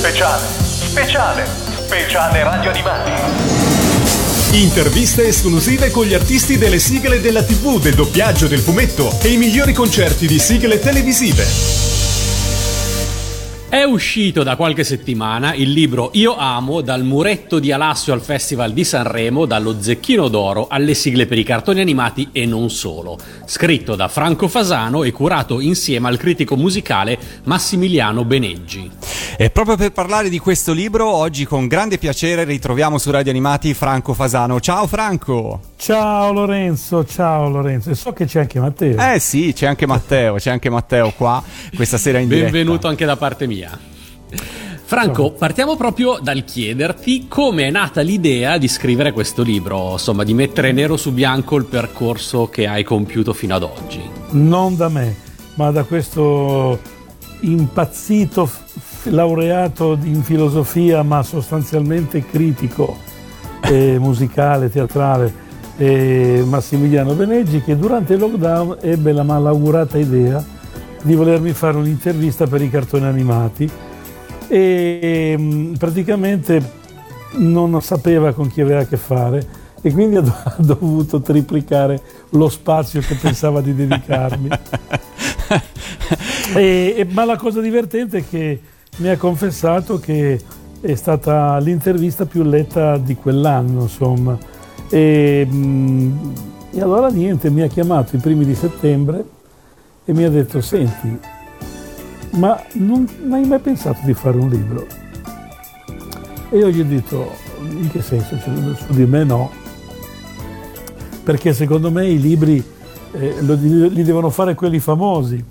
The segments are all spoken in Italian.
Speciale, speciale, speciale radio animati. Interviste esclusive con gli artisti delle sigle della TV, del doppiaggio, del fumetto e i migliori concerti di sigle televisive. È uscito da qualche settimana il libro Io amo dal muretto di Alassio al Festival di Sanremo, dallo Zecchino d'Oro alle sigle per i cartoni animati e non solo, scritto da Franco Fasano e curato insieme al critico musicale Massimiliano Beneggi. E proprio per parlare di questo libro, oggi con grande piacere ritroviamo su Radio Animati Franco Fasano. Ciao Franco! Ciao Lorenzo, ciao Lorenzo. E so che c'è anche Matteo. Eh sì, c'è anche Matteo, c'è anche Matteo qua questa sera in diretta. Benvenuto anche da parte mia. Franco, partiamo proprio dal chiederti come è nata l'idea di scrivere questo libro, insomma, di mettere nero su bianco il percorso che hai compiuto fino ad oggi. Non da me, ma da questo impazzito laureato in filosofia, ma sostanzialmente critico, eh, musicale, teatrale, eh, Massimiliano Beneggi, che durante il lockdown ebbe la malaugurata idea di volermi fare un'intervista per i cartoni animati e mm, praticamente non sapeva con chi aveva a che fare e quindi ha dovuto triplicare lo spazio che pensava di dedicarmi. e, e, ma la cosa divertente è che mi ha confessato che è stata l'intervista più letta di quell'anno, insomma. E, mm, e allora niente, mi ha chiamato i primi di settembre e mi ha detto, senti, ma non hai mai pensato di fare un libro? E io gli ho detto, in che senso? Cioè, su di me no, perché secondo me i libri eh, li devono fare quelli famosi.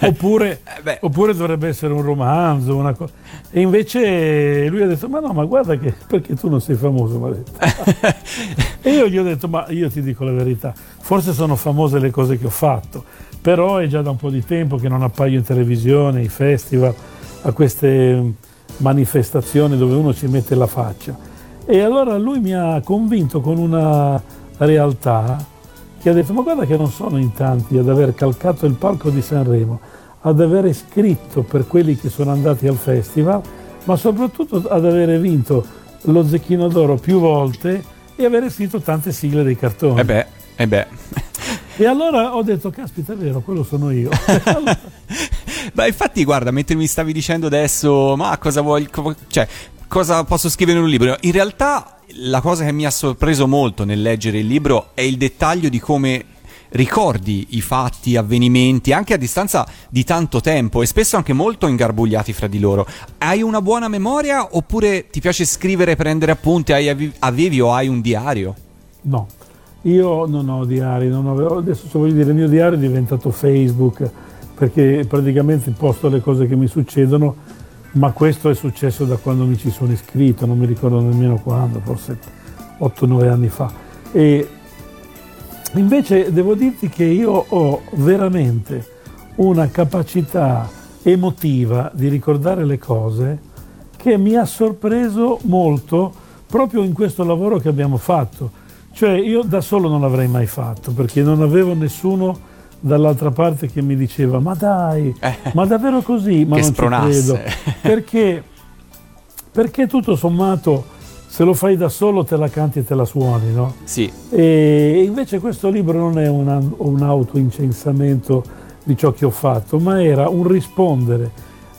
Oppure, eh oppure, dovrebbe essere un romanzo, una cosa. E invece lui ha detto: Ma no, ma guarda che perché tu non sei famoso? e io gli ho detto: Ma io ti dico la verità, forse sono famose le cose che ho fatto, però è già da un po' di tempo che non appaio in televisione, ai festival, a queste manifestazioni dove uno ci mette la faccia. E allora lui mi ha convinto con una realtà che ha detto ma guarda che non sono in tanti ad aver calcato il palco di Sanremo, ad aver scritto per quelli che sono andati al festival, ma soprattutto ad aver vinto lo Zecchino d'Oro più volte e aver scritto tante sigle dei cartoni. E eh beh, e eh beh. E allora ho detto, caspita, è vero, quello sono io. allora... Beh, infatti, guarda, mentre mi stavi dicendo adesso, ma cosa vuoi, cioè, cosa posso scrivere in un libro? In realtà, la cosa che mi ha sorpreso molto nel leggere il libro è il dettaglio di come ricordi i fatti, avvenimenti, anche a distanza di tanto tempo e spesso anche molto ingarbugliati fra di loro. Hai una buona memoria oppure ti piace scrivere, prendere appunti, hai, avevi o hai un diario? No, io non ho diari, non ho, adesso se voglio dire il mio diario è diventato Facebook perché praticamente posto le cose che mi succedono, ma questo è successo da quando mi ci sono iscritto, non mi ricordo nemmeno quando, forse 8-9 anni fa. E invece devo dirti che io ho veramente una capacità emotiva di ricordare le cose che mi ha sorpreso molto proprio in questo lavoro che abbiamo fatto cioè io da solo non l'avrei mai fatto perché non avevo nessuno dall'altra parte che mi diceva ma dai, eh, ma davvero così? Ma non spronasse. ci credo. Perché, perché tutto sommato se lo fai da solo te la canti e te la suoni, no? Sì. E invece questo libro non è un, un autoincensamento di ciò che ho fatto, ma era un rispondere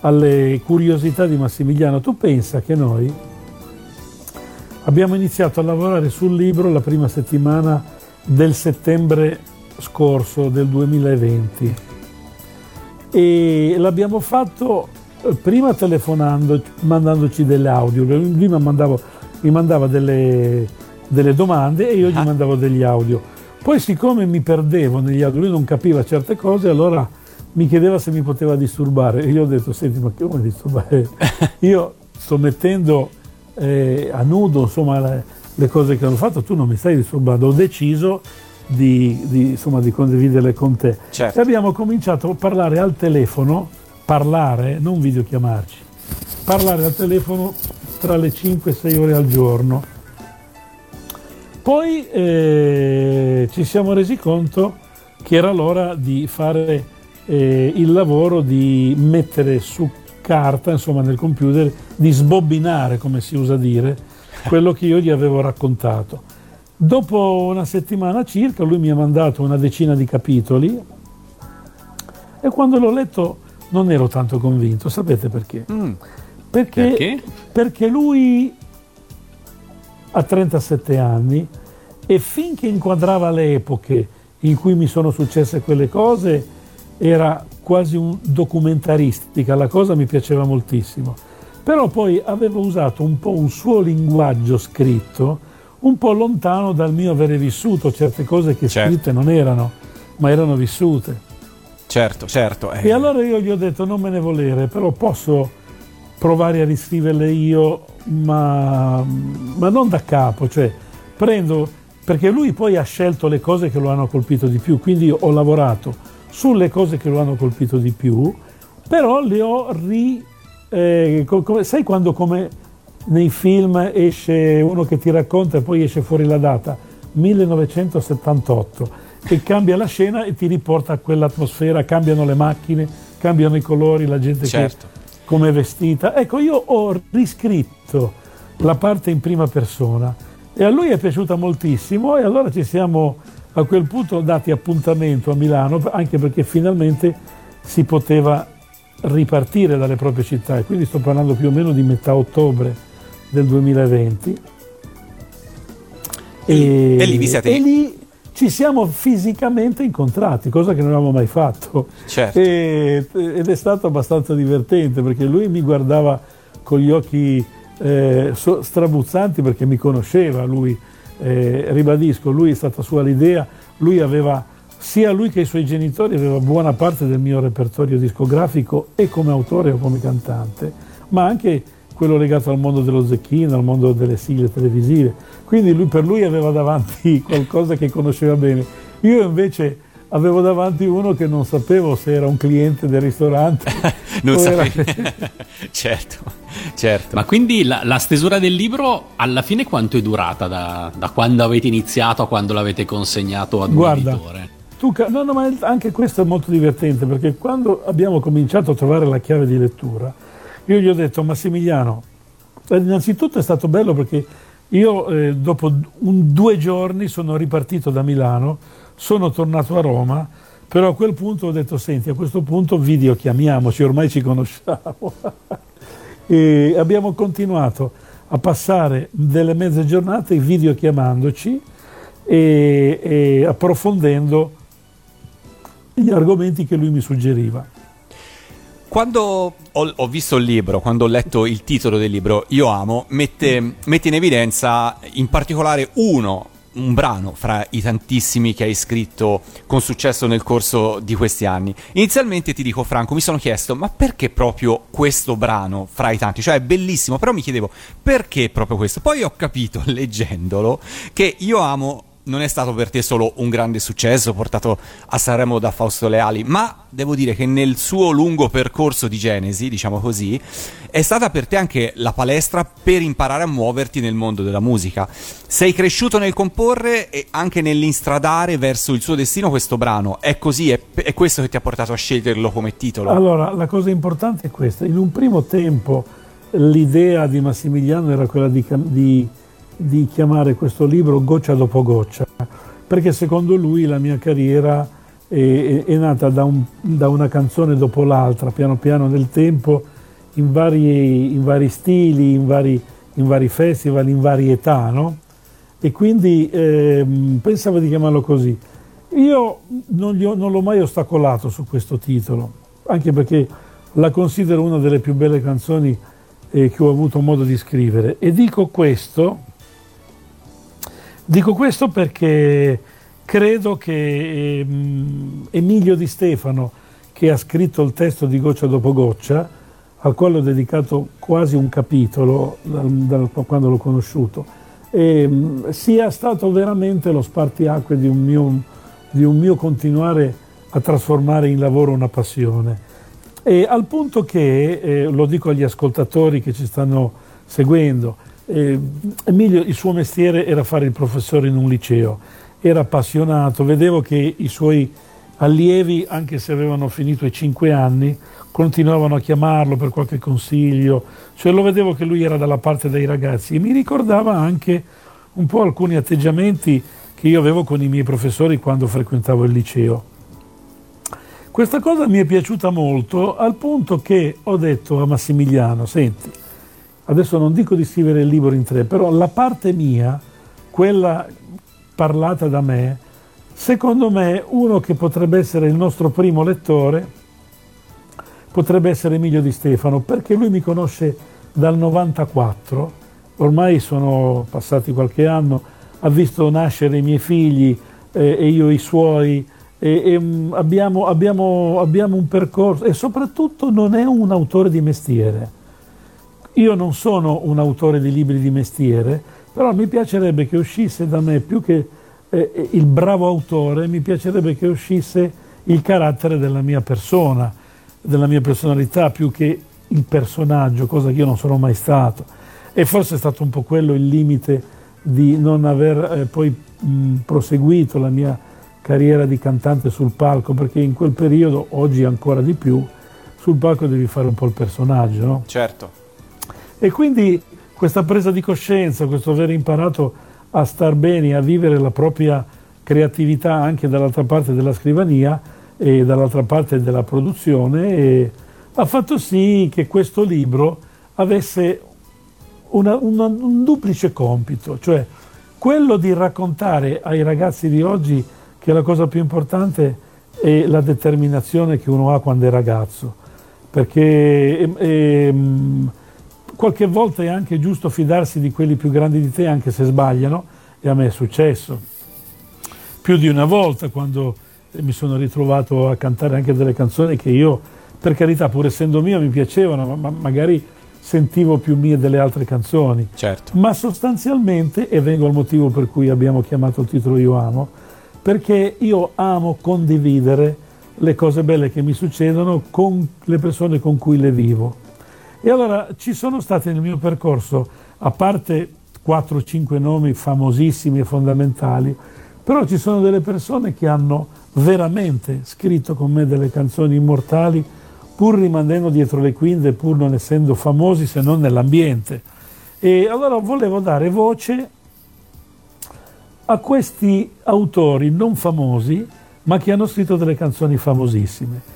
alle curiosità di Massimiliano. Tu pensa che noi Abbiamo iniziato a lavorare sul libro la prima settimana del settembre scorso del 2020 e l'abbiamo fatto eh, prima telefonando, mandandoci delle audio. Lui mi, mandavo, mi mandava delle, delle, domande e io gli ah. mandavo degli audio. Poi siccome mi perdevo negli audio, lui non capiva certe cose, allora mi chiedeva se mi poteva disturbare. E io ho detto, senti, ma come disturbare? io sto mettendo eh, a nudo insomma, le, le, cose che hanno fatto, tu non mi stai disturbando, ho deciso di, di, insomma, di condividerle con te. Certo. E abbiamo cominciato a parlare al telefono, parlare, non videochiamarci, parlare al telefono tra le 5 e 6 ore al giorno. Poi eh, ci siamo resi conto che era l'ora di fare eh, il lavoro di mettere su carta, insomma nel computer, di sbobbinare, come si usa dire, quello che io gli avevo raccontato. Dopo una settimana circa lui mi ha mandato una decina di capitoli e quando l'ho letto non ero tanto convinto, sapete perché? Mm. Perché, Perché? perché lui ha 37 anni e finché inquadrava le epoche in cui mi sono successe quelle cose era quasi un documentaristica, la cosa mi piaceva moltissimo. Però poi aveva usato un po' un suo linguaggio scritto, un po' lontano dal mio avere vissuto certe cose che Certo. scritte non erano, ma erano vissute. Certo, certo. eh. E allora io gli ho detto non me ne volere, però posso provare a riscriverle io, ma, ma non da capo, cioè prendo, perché lui poi ha scelto le cose che lo hanno colpito di più, quindi ho lavorato sulle cose che lo hanno colpito di più, però le ho ri... eh, co- come- sai quando come nei film esce uno che ti racconta e poi esce fuori la data? 1978 e cambia la scena e ti riporta a quell'atmosfera, cambiano le macchine, cambiano i colori, la gente Certo. che come è vestita. Ecco, io ho riscritto la parte in prima persona e a lui è piaciuta moltissimo e allora ci siamo a quel punto dati appuntamento a Milano, anche perché finalmente si poteva ripartire dalle proprie città e quindi sto parlando più o meno di metà ottobre del 2020. E, E lì vi siete- e lì ci siamo fisicamente incontrati, cosa che non avevamo mai fatto. Certo. E- ed è stato abbastanza divertente perché lui mi guardava con gli occhi eh, strabuzzanti perché mi conosceva, lui, eh, ribadisco, lui è stata sua l'idea, lui aveva, sia lui che i suoi genitori aveva buona parte del mio repertorio discografico e come autore o come cantante, ma anche quello legato al mondo dello zecchino, al mondo delle sigle televisive. Quindi lui, per lui aveva davanti qualcosa che conosceva bene. Io invece avevo davanti uno che non sapevo se era un cliente del ristorante. Non o era- certo, certo. Ma quindi la, la stesura del libro alla fine quanto è durata da, da quando avete iniziato a quando l'avete consegnato ad un Guarda, editore? Tu, no, no, ma anche questo è molto divertente perché quando abbiamo cominciato a trovare la chiave di lettura, io gli ho detto Massimiliano, eh, innanzitutto è stato bello perché io eh, dopo un- due giorni sono ripartito da Milano, sono tornato a Roma, però a quel punto ho detto senti, a questo punto video chiamiamoci, ormai ci conosciamo. e abbiamo continuato a passare delle mezze giornate video chiamandoci e, e approfondendo gli argomenti che lui mi suggeriva. Quando ho, ho visto il libro, quando ho letto il titolo del libro, Io amo, mette, mette in evidenza in particolare uno, un brano fra i tantissimi che hai scritto con successo nel corso di questi anni. Inizialmente ti dico, Franco, mi sono chiesto, ma perché proprio questo brano fra i tanti? Cioè è bellissimo, però mi chiedevo, perché proprio questo? Poi ho capito, leggendolo, che Io amo non è stato per te solo un grande successo portato a Sanremo da Fausto Leali, ma devo dire che nel suo lungo percorso di genesi, diciamo così, è stata per te anche la palestra per imparare a muoverti nel mondo della musica. Sei cresciuto nel comporre e anche nell'instradare verso il suo destino questo brano. È così, è, è questo che ti ha portato a sceglierlo come titolo. Allora, la cosa importante è questa. In un primo tempo l'idea di Massimiliano era quella di, di- di chiamare questo libro Goccia dopo goccia, perché secondo lui la mia carriera è, è- nata da, un- da una canzone dopo l'altra, piano piano nel tempo, in vari, in vari stili, in vari, in vari festival, in varie età, no? E quindi ehm, pensavo di chiamarlo così. Io non, ho- non l'ho mai ostacolato su questo titolo, anche perché la considero una delle più belle canzoni eh, che ho avuto modo di scrivere. E dico questo, dico questo perché credo che ehm, Emilio Di Stefano, che ha scritto il testo di Goccia dopo Goccia, al quale ho dedicato quasi un capitolo dal- dal- quando l'ho conosciuto, ehm, sia stato veramente lo spartiacque di un mio, di un mio continuare a trasformare in lavoro una passione. E al punto che, eh, lo dico agli ascoltatori che ci stanno seguendo, eh, Emilio il suo mestiere era fare il professore in un liceo, era appassionato, vedevo che i suoi allievi, anche se avevano finito i cinque anni, continuavano a chiamarlo per qualche consiglio, cioè lo vedevo che lui era dalla parte dei ragazzi. E mi ricordava anche un po' alcuni atteggiamenti che io avevo con i miei professori quando frequentavo il liceo. Questa cosa mi è piaciuta molto al punto che ho detto a Massimiliano, senti, adesso non dico di scrivere il libro in tre, però la parte mia, quella parlata da me, secondo me uno che potrebbe essere il nostro primo lettore potrebbe essere Emilio Di Stefano, perché lui mi conosce dal 94, ormai sono passati qualche anno, ha visto nascere i miei figli eh, e io i suoi, e, e um, abbiamo, abbiamo, abbiamo un percorso e soprattutto non è un autore di mestiere. Io non sono un autore di libri di mestiere, però mi piacerebbe che uscisse da me più che eh, il bravo autore, mi piacerebbe che uscisse il carattere della mia persona della mia personalità più che il personaggio, cosa che io non sono mai stato. E forse è stato un po' quello il limite di non aver eh, poi mh, proseguito la mia carriera di cantante sul palco, perché in quel periodo, oggi ancora di più, sul palco devi fare un po' il personaggio, no? Certo. E quindi questa presa di coscienza, questo aver imparato a star bene, a vivere la propria creatività anche dall'altra parte della scrivania, e dall'altra parte della produzione ha fatto sì che questo libro avesse una, una, un duplice compito, cioè quello di raccontare ai ragazzi di oggi che la cosa più importante è la determinazione che uno ha quando è ragazzo, perché è, è, qualche volta è anche giusto fidarsi di quelli più grandi di te anche se sbagliano e a me è successo più di una volta quando mi sono ritrovato a cantare anche delle canzoni che io, per carità, pur essendo mio, mi piacevano, ma magari sentivo più mie delle altre canzoni. Certo. Ma sostanzialmente, e vengo al motivo per cui abbiamo chiamato il titolo Io amo, perché io amo condividere le cose belle che mi succedono con le persone con cui le vivo. E allora ci sono state nel mio percorso, a parte 4-5 nomi famosissimi e fondamentali, però ci sono delle persone che hanno veramente scritto con me delle canzoni immortali, pur rimanendo dietro le quinte, pur non essendo famosi se non nell'ambiente. E allora volevo dare voce a questi autori non famosi, ma che hanno scritto delle canzoni famosissime.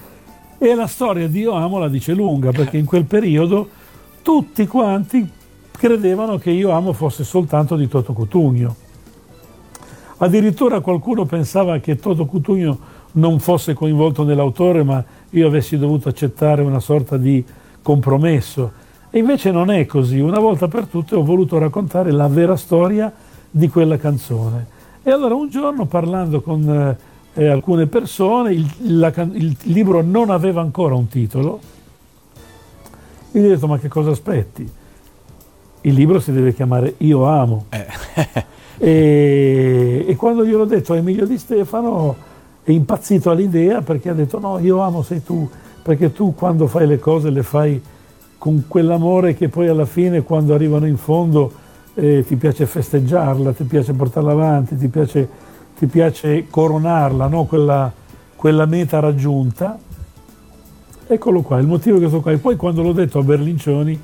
E la storia di Io Amo la dice lunga, perché in quel periodo tutti quanti credevano che Io Amo fosse soltanto di Toto Cutugno Addirittura qualcuno pensava che Toto Cutugno non fosse coinvolto nell'autore, ma io avessi dovuto accettare una sorta di compromesso. E invece non è così. Una volta per tutte ho voluto raccontare la vera storia di quella canzone. E allora un giorno parlando con eh, alcune persone, il, la, il, libro non aveva ancora un titolo, gli ho detto ma che cosa aspetti? Il libro si deve chiamare Io amo. Eh. E, e quando gliel'ho detto a Emilio Di Stefano è impazzito all'idea perché ha detto no, io amo sei tu, perché tu quando fai le cose le fai con quell'amore che poi alla fine quando arrivano in fondo eh, ti piace festeggiarla, ti piace portarla avanti, ti piace, ti piace coronarla, no? quella, quella, meta raggiunta. Eccolo qua, il motivo che sto qua. E poi quando l'ho detto a Berlincioni,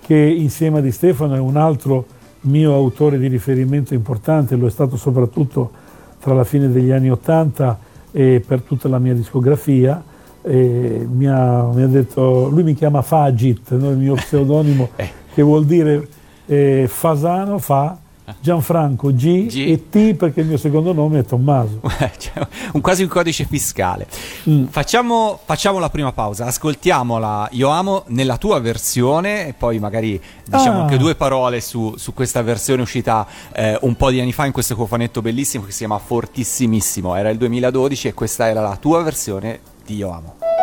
che insieme a Di Stefano è un altro mio autore di riferimento importante, lo è stato soprattutto tra la fine degli anni Ottanta e per tutta la mia discografia. Mi ha, mi, ha, detto, lui mi chiama Fagit, no? il mio pseudonimo, eh. che vuol dire eh, Fasano, fa, Gianfranco G, G, e T perché il mio secondo nome è Tommaso. cioè, un, quasi un codice fiscale. Mm. Facciamo, facciamo, la prima pausa, ascoltiamola Io amo nella tua versione e poi magari diciamo ah. anche due parole su, su questa versione uscita eh, un po' di anni fa in questo cofanetto bellissimo che si chiama Fortissimissimo. Era il 2012 e questa era la tua versione di Io amo.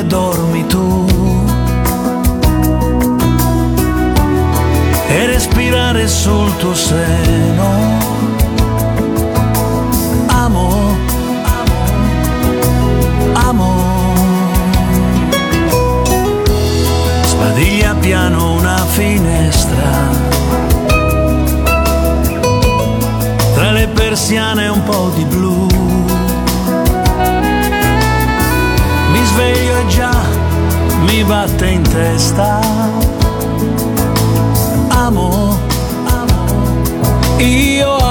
Dormi tu. E respirare sul tuo seno. Amo, amo, amo. Sbadiglia piano una finestra. Tra le persiane un po' di mi batte in testa. Amo, amo, io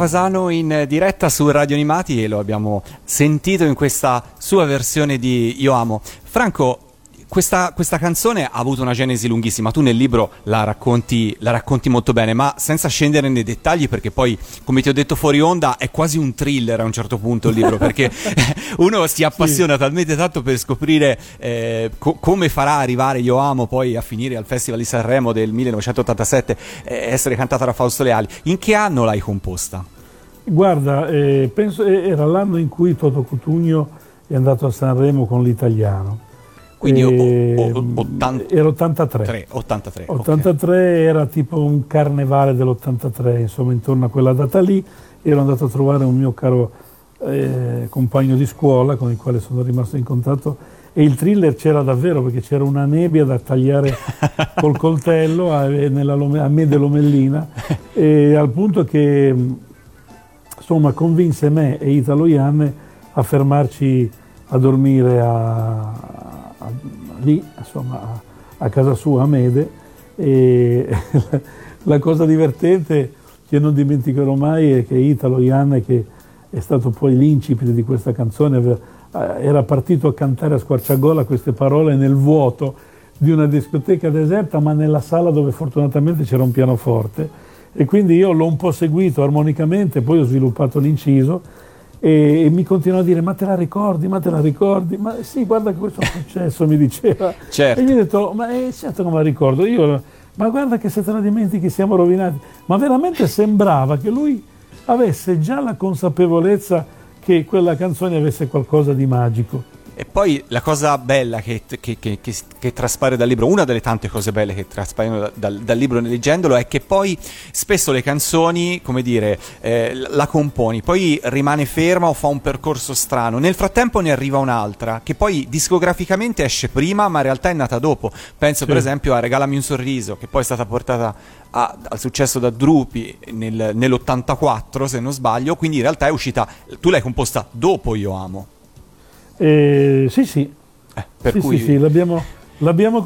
Fasano in diretta su Radio Animati e lo abbiamo sentito in questa sua versione di Io Amo. Franco, questa, questa canzone ha avuto una genesi lunghissima, tu nel libro la racconti, la racconti molto bene, ma senza scendere nei dettagli perché poi, come ti ho detto fuori onda, è quasi un thriller a un certo punto il libro, perché uno si appassiona talmente tanto per scoprire eh, co- come farà arrivare Io Amo poi a finire al Festival di Sanremo del 1987, eh, essere cantata da Fausto Leali. In che anno l'hai composta? Guarda, eh, penso era l'anno in cui Toto Cutugno è andato a Sanremo con l'italiano. Quindi Eh, o- o- 80 era 83. 3, 83. ok. 83 era tipo un carnevale dell'83, insomma, intorno a quella data lì. Ero andato a trovare un mio caro eh, compagno di scuola con il quale sono rimasto in contatto e il thriller c'era davvero perché c'era una nebbia da tagliare col coltello a, lome- a me dell'omellina e al punto che insomma convinse me e Italo Ianne a fermarci a dormire a- lì insomma a, casa sua a Mede e la cosa divertente che non dimenticherò mai è che Italo Ianne che è stato poi l'incipite di questa canzone eh, era partito a cantare a squarciagola queste parole nel vuoto di una discoteca deserta ma nella sala dove fortunatamente c'era un pianoforte. E quindi io l'ho un po' seguito armonicamente, poi ho sviluppato l'inciso e, mi continuò a dire ma te la ricordi, ma te la ricordi? Ma sì, guarda che questo è successo, mi diceva. Certo. E gli ho detto, ma eh, certo che me la ricordo, io, ma guarda che se te la dimentichi siamo rovinati. Ma veramente sembrava che lui avesse già la consapevolezza che quella canzone avesse qualcosa di magico. E poi la cosa bella che, che, che, che, traspare dal libro, una delle tante cose belle che traspaiono da, dal, dal, libro leggendolo, è che poi spesso le canzoni, come dire, eh, la componi, poi rimane ferma o fa un percorso strano. Nel frattempo ne arriva un'altra, che poi discograficamente esce prima, ma in realtà è nata dopo. Penso sì. per esempio a Regalami un sorriso, che poi è stata portata a, al successo da Drupi nel, nell'84, se non sbaglio, quindi in realtà è uscita, tu l'hai composta dopo Io Amo. Eh, sì, sì. Eh, per sì, cui... sì, sì, l'abbiamo, l'abbiamo,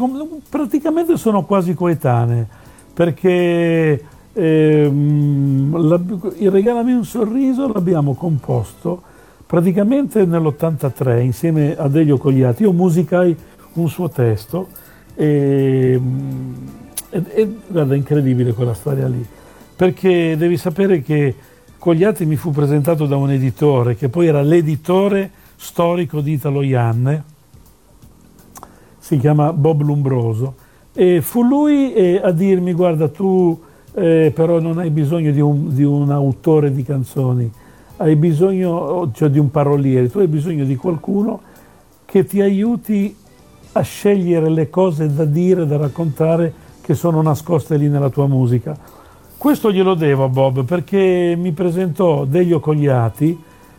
praticamente sono quasi coetanee, perché ehm, la, il Regalami un sorriso l'abbiamo composto praticamente nell'83 insieme a Delio Cogliati. Io musicai un suo testo e, e, e guarda, è incredibile quella storia lì, perché devi sapere che Cogliati mi fu presentato da un editore che poi era l'editore storico di Italo Ianne, si chiama Bob Lumbroso, e fu lui eh, a dirmi guarda tu eh, però non hai bisogno di un, di un, autore di canzoni, hai bisogno cioè di un paroliere, tu hai bisogno di qualcuno che ti aiuti a scegliere le cose da dire, da raccontare che sono nascoste lì nella tua musica. Questo glielo devo a Bob perché mi presentò Deglio Cogliati,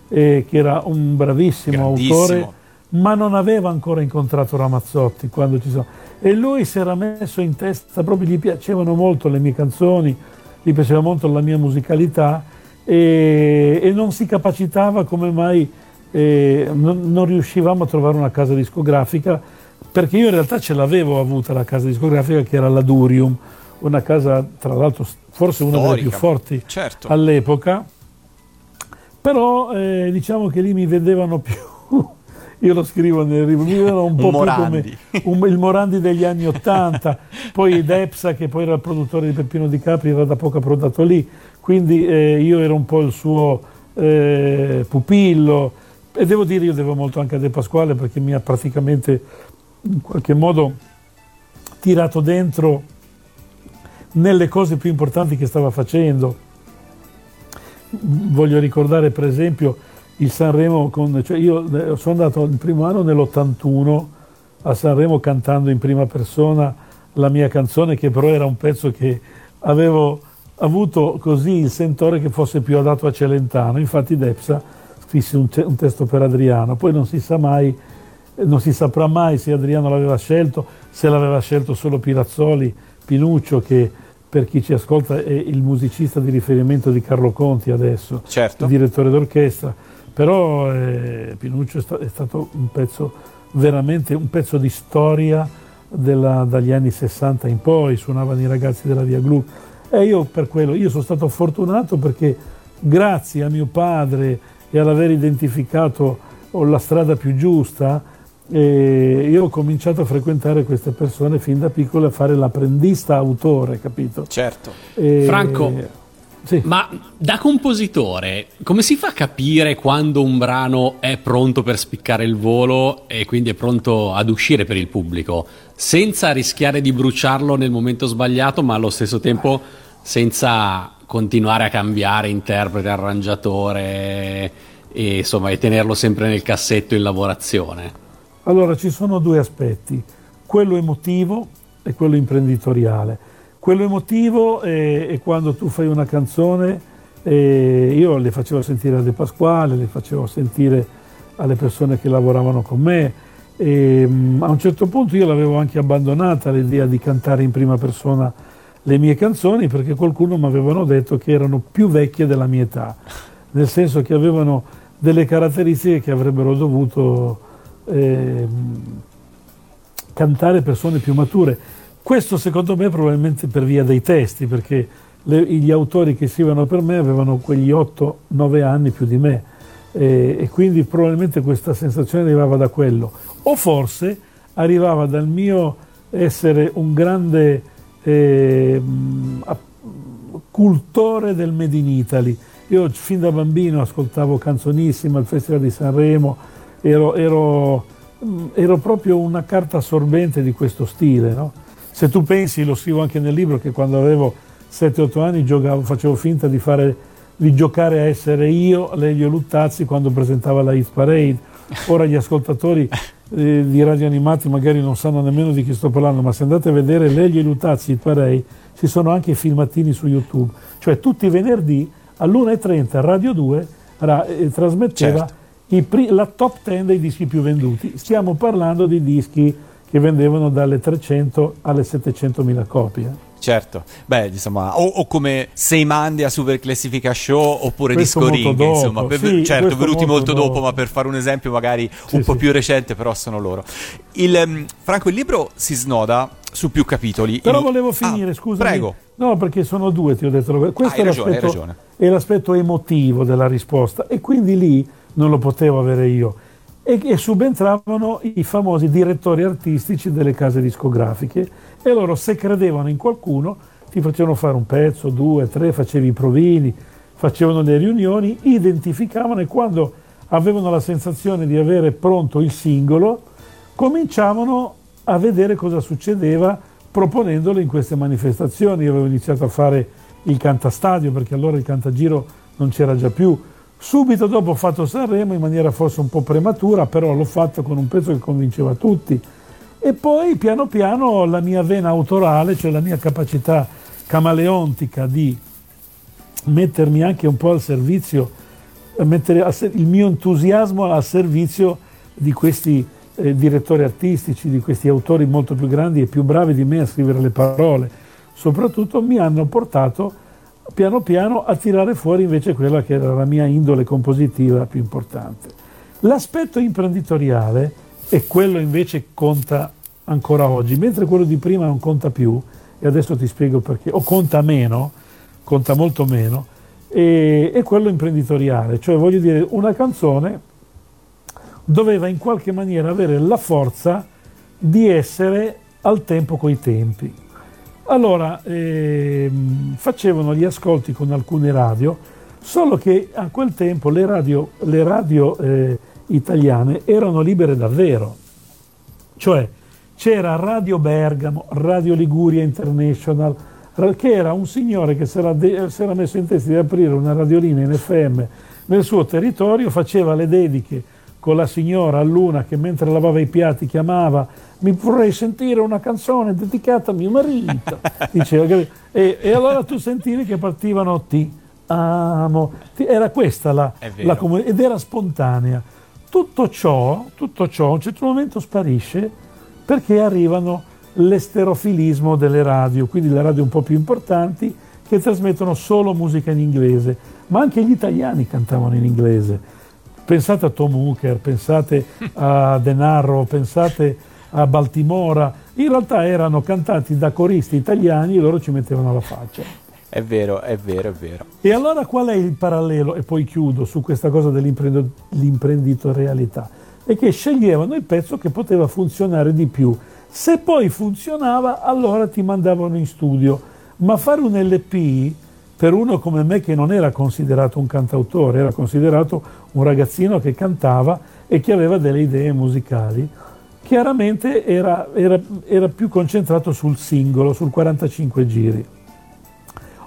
eh, che era un bravissimo autore, ma non aveva ancora incontrato Ramazzotti quando ci sono. E lui si era messo in testa, proprio gli piacevano molto le mie canzoni, gli piaceva molto la mia musicalità e, e non si capacitava come mai eh, non, non riuscivamo a trovare una casa discografica perché io in realtà ce l'avevo avuta la casa discografica che era la Durium, una casa tra l'altro forse una Storica, delle più forti certo. all'epoca però eh, diciamo che lì mi vedevano più. Io lo scrivo nel libro, mi vedevano un po' Morandi. più come un, il Morandi degli anni Ottanta, poi Depsa che poi era il produttore di Peppino Di Capri era da poco approdato lì, quindi eh, io ero un po' il suo eh, pupillo. E devo dire io devo molto anche a De Pasquale perché mi ha praticamente in qualche modo tirato dentro nelle cose più importanti che stava facendo voglio ricordare per esempio il Sanremo, con, cioè io eh, sono andato il primo anno nell'81 a Sanremo cantando in prima persona la mia canzone che però era un pezzo che avevo avuto così il sentore che fosse più adatto a Celentano, infatti Depsa scrisse un, un testo per Adriano, poi non si sa mai, non si saprà mai se Adriano l'aveva scelto, se l'aveva scelto solo Pirazzoli, Pinuccio che per chi ci ascolta è il musicista di riferimento di Carlo Conti adesso, certo. il direttore d'orchestra, però eh, Pinuccio è, sta- è, stato un pezzo veramente un pezzo di storia della, dagli anni 60 in poi, suonavano i ragazzi della Via Glu e io per quello, io sono stato fortunato perché grazie a mio padre e all'aver identificato la strada più giusta, e io ho cominciato a frequentare queste persone fin da piccolo a fare l'apprendista autore, capito? Certo. E... Franco, sì. ma da compositore, come si fa a capire quando un brano è pronto per spiccare il volo e quindi è pronto ad uscire per il pubblico, senza rischiare di bruciarlo nel momento sbagliato, ma allo stesso tempo senza continuare a cambiare interprete, arrangiatore e insomma e tenerlo sempre nel cassetto in lavorazione? Allora ci sono due aspetti, quello emotivo e quello imprenditoriale. Quello emotivo è, è quando tu fai una canzone, io le facevo sentire a De Pasquale, le facevo sentire alle persone che lavoravano con me e mm, a un certo punto io l'avevo anche abbandonata l'idea di cantare in prima persona le mie canzoni perché qualcuno mi avevano detto che erano più vecchie della mia età, nel senso che avevano delle caratteristiche che avrebbero dovuto eh, cantare persone più mature. Questo secondo me probabilmente per via dei testi, perché le, gli autori che scrivono per me avevano quegli 8-9 anni più di me eh, e quindi probabilmente questa sensazione arrivava da quello. O forse arrivava dal mio essere un grande eh, cultore del Made in Italy. Io fin da bambino ascoltavo canzonissime al Festival di Sanremo, ero, ero, ero proprio una carta assorbente di questo stile. No? Se tu pensi, lo scrivo anche nel libro, che quando avevo 7-8 anni giocavo, facevo finta di, fare, di, giocare a essere io, Lelio Luttazzi, quando presentava la Hit Parade. ora gli ascoltatori eh, di Radio Animati magari non sanno nemmeno di chi sto parlando, ma se andate a vedere Lelio e Lutazzi e Parei, ci sono anche i filmatini su YouTube, cioè tutti i venerdì all'1.30 Radio 2 ra- eh, trasmetteva Certo. Pri- la top 10 dei dischi più venduti. Stiamo parlando di dischi che vendevano dalle 300 alle 700 mila copie. Certo, beh, insomma, o, o come Sei Mandi a Super Classifica Show oppure Questo Disco Ring, dopo, insomma, per- sì, certo, venuti molto molto dopo, dopo. ma per fare un esempio magari Sì, un po' sì. più recente, però sono loro. Il, ehm, Franco, il libro si snoda su più capitoli. Però In- volevo Ah, finire, scusami. Prego. No, perché sono due, ti ho detto. Questo hai è, ragione, hai l'aspetto, ragione. è l'aspetto emotivo della risposta e quindi lì non lo potevo avere io. E, e subentravano i famosi direttori artistici delle case discografiche e loro se credevano in qualcuno ti facevano fare un pezzo, due, tre, facevi i provini, facevano le riunioni, identificavano e quando avevano la sensazione di avere pronto il singolo, cominciavano a vedere cosa succedeva proponendolo in queste manifestazioni. Io avevo iniziato a fare il cantastadio perché allora il cantagiro non c'era già più. Subito dopo ho fatto Sanremo in maniera forse un po' prematura, però l'ho fatto con un pezzo che convinceva tutti. E poi piano piano la mia vena autorale, cioè la mia capacità camaleontica di mettermi anche un po' al servizio, mettere il mio entusiasmo al servizio di questi eh, direttori artistici, di questi autori molto più grandi e più bravi di me a scrivere le parole, soprattutto mi hanno portato piano piano a tirare fuori invece quella che era la mia indole compositiva più importante. L'aspetto imprenditoriale è quello invece conta ancora oggi, mentre quello di prima non conta più, e adesso ti spiego perché, o conta meno, conta molto meno, e, è quello imprenditoriale, cioè voglio dire una canzone doveva in qualche maniera avere la forza di essere al tempo coi tempi. Allora, ehm, facevano gli ascolti con alcune radio, solo che a quel tempo le radio, le radio eh, italiane erano libere davvero. Cioè c'era Radio Bergamo, Radio Liguria International, che era un signore che si era, de- si era messo in testa di aprire una radiolina in FM nel suo territorio, faceva le dediche con la signora Luna che mentre lavava i piatti chiamava mi vorrei sentire una canzone dedicata a mio marito diceva e, e allora tu sentivi che partivano ti amo ti- era questa la, la comu- ed era spontanea. Tutto ciò, tutto ciò a un certo momento sparisce perché arrivano l'esterofilismo delle radio, quindi le radio un po' più importanti che trasmettono solo musica in inglese, ma anche gli italiani cantavano in inglese. Pensate a Tom Hooker, pensate a Denaro, pensate a Baltimora, in realtà erano cantati da coristi italiani e loro ci mettevano la faccia. È vero, è vero, è vero. E allora qual è il parallelo? E poi chiudo su questa cosa dell'imprenditorialità. È che sceglievano il pezzo che poteva funzionare di più. Se poi funzionava, allora ti mandavano in studio. Ma fare un LP per uno come me che non era considerato un cantautore, era considerato un ragazzino che cantava e che aveva delle idee musicali, chiaramente era, era- era più concentrato sul singolo, sul 45 giri.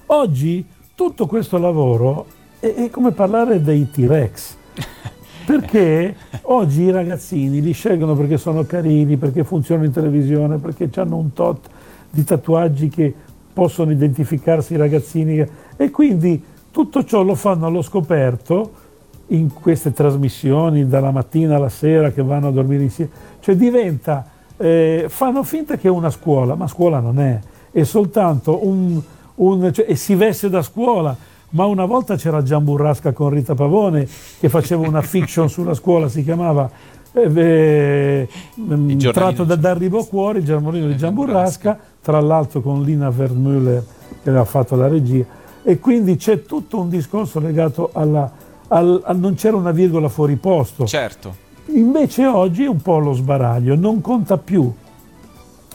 Oggi tutto questo lavoro è, è come parlare dei T-Rex, perché oggi i ragazzini li scelgono perché sono carini, perché funzionano in televisione, perché hanno un tot di tatuaggi che possono identificarsi i ragazzini e quindi tutto ciò lo fanno allo scoperto in queste trasmissioni dalla mattina alla sera che vanno a dormire insieme, cioè diventa, eh, fanno finta che è una scuola, ma scuola non è, è soltanto un, un- cioè, e si veste da scuola, ma una volta c'era Gian Burrasca con Rita Pavone che faceva una fiction sulla scuola, si chiamava eh, eh, tratto da D'Arrivo Cuori, il giornalino di Gian Gian Burrasca, tra l'altro con Lina Vermüller che aveva fatto la regia, e quindi c'è tutto un discorso legato alla, al, al- non c'era una virgola fuori posto. Certo. Invece oggi è un po' lo sbaraglio, non conta più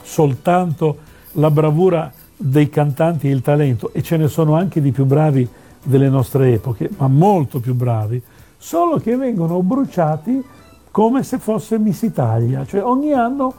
soltanto la bravura dei cantanti e il talento, e ce ne sono anche di più bravi delle nostre epoche, ma molto più bravi, solo che vengono bruciati come se fosse Miss Italia, cioè ogni anno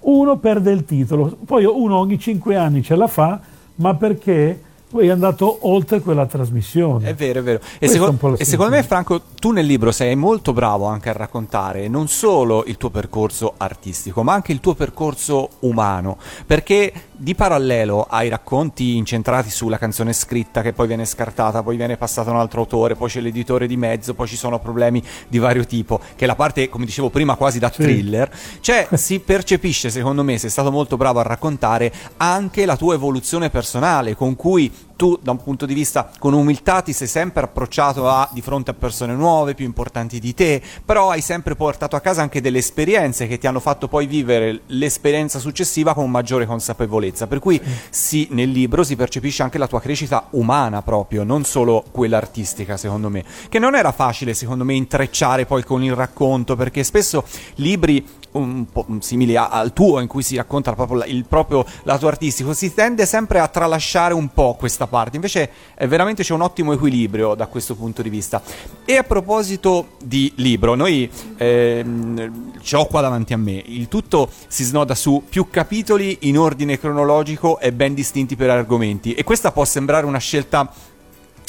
uno perde il titolo, poi uno ogni cinque anni ce la fa, ma perché è andato oltre quella trasmissione. È vero, è vero. E, seco- e secondo me. Franco, tu nel libro sei molto bravo anche a raccontare non solo il tuo percorso artistico, ma anche il tuo percorso umano. Perché di parallelo ai racconti incentrati sulla canzone scritta che poi viene scartata, poi viene passata un altro autore, poi c'è l'editore di mezzo, poi ci sono problemi di vario tipo, che è la parte, come dicevo prima, quasi da Sì. thriller, cioè si percepisce, secondo me, sei stato molto bravo a raccontare anche la tua evoluzione personale, con cui tu, da un punto di vista con umiltà, ti sei sempre approcciato a, di fronte a persone nuove, più importanti di te, però hai sempre portato a casa anche delle esperienze che ti hanno fatto poi vivere l'esperienza successiva con maggiore consapevolezza. Per cui sì, nel libro si percepisce anche la tua crescita umana proprio, non solo quella artistica, secondo me. Che non era facile, secondo me, intrecciare poi con il racconto, perché spesso libri un po' simili a- al tuo in cui si racconta proprio il proprio lato artistico si tende sempre a tralasciare un po' questa parte. Invece è veramente c'è un ottimo equilibrio da questo punto di vista. E a proposito di libro noi ehm, ce l'ho qua davanti a me. Il tutto si snoda su più capitoli in ordine cronologico e ben distinti per argomenti. E questa può sembrare una scelta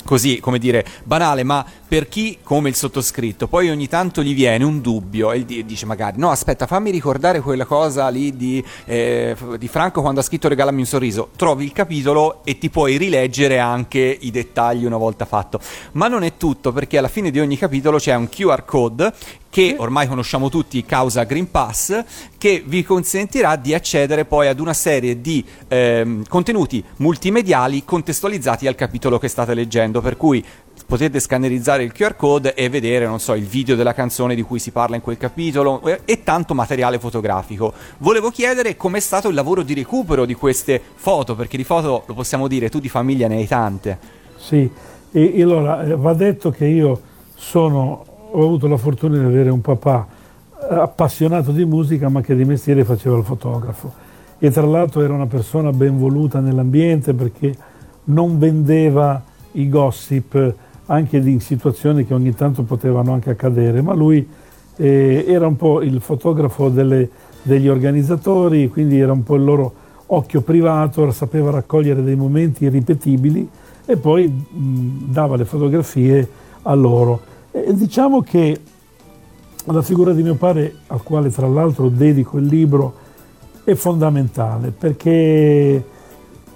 così, come dire, banale, ma per chi come il sottoscritto, poi ogni tanto gli viene un dubbio e di- dice magari no, aspetta, fammi ricordare quella cosa lì di, eh, di Franco quando ha scritto Regalami un sorriso, trovi il capitolo e ti puoi rileggere anche i dettagli una volta fatto. Ma non è tutto, perché alla fine di ogni capitolo c'è un QR code che ormai conosciamo tutti causa Green Pass, che vi consentirà di accedere poi ad una serie di ehm, contenuti multimediali contestualizzati al capitolo che state leggendo, per cui potete scannerizzare il QR code e vedere, non so, il video della canzone di cui si parla in quel capitolo eh, e tanto materiale fotografico. Volevo chiedere com'è stato il lavoro di recupero di queste foto, perché di foto, lo possiamo dire, tu di famiglia ne hai tante. Sì, e, allora eh, va detto che io sono, ho avuto la fortuna di avere un papà eh, appassionato di musica ma che di mestiere faceva il fotografo e tra l'altro era una persona ben voluta nell'ambiente perché non vendeva i gossip anche in situazioni che ogni tanto potevano anche accadere, ma lui eh, era un po' il fotografo delle- degli organizzatori, quindi era un po' il loro occhio privato, sapeva raccogliere dei momenti irripetibili e poi mh, dava le fotografie a loro. E diciamo che la figura di mio padre, al quale tra l'altro dedico il libro, è fondamentale perché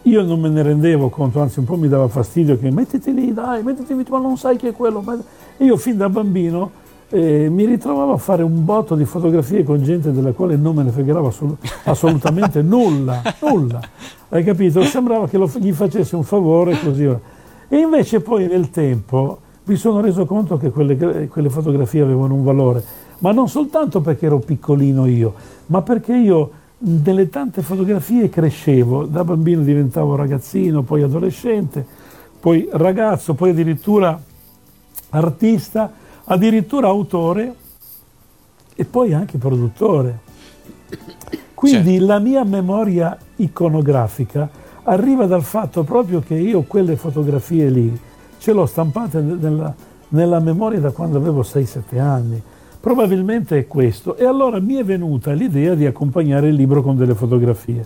io non me ne rendevo conto, anzi un po' mi dava fastidio che mettiti lì, dai, mettiti lì, ma non sai chi è quello. E io fin da bambino eh, mi ritrovavo a fare un botto di fotografie con gente della quale non me ne fregava assolut- assolutamente nulla, nulla. Hai capito? Sembrava che lo- gli facessi un favore così. E invece poi nel tempo mi sono reso conto che quelle, quelle fotografie avevano un valore, ma non soltanto perché ero piccolino io, ma perché io nelle tante fotografie crescevo, da bambino diventavo ragazzino, poi adolescente, poi ragazzo, poi addirittura artista, addirittura autore e poi anche produttore. Quindi la mia memoria iconografica arriva dal fatto proprio che io quelle fotografie lì ce l'ho stampate nella, nella memoria da quando avevo 6-7 anni. Probabilmente è questo. E allora mi è venuta l'idea di accompagnare il libro con delle fotografie.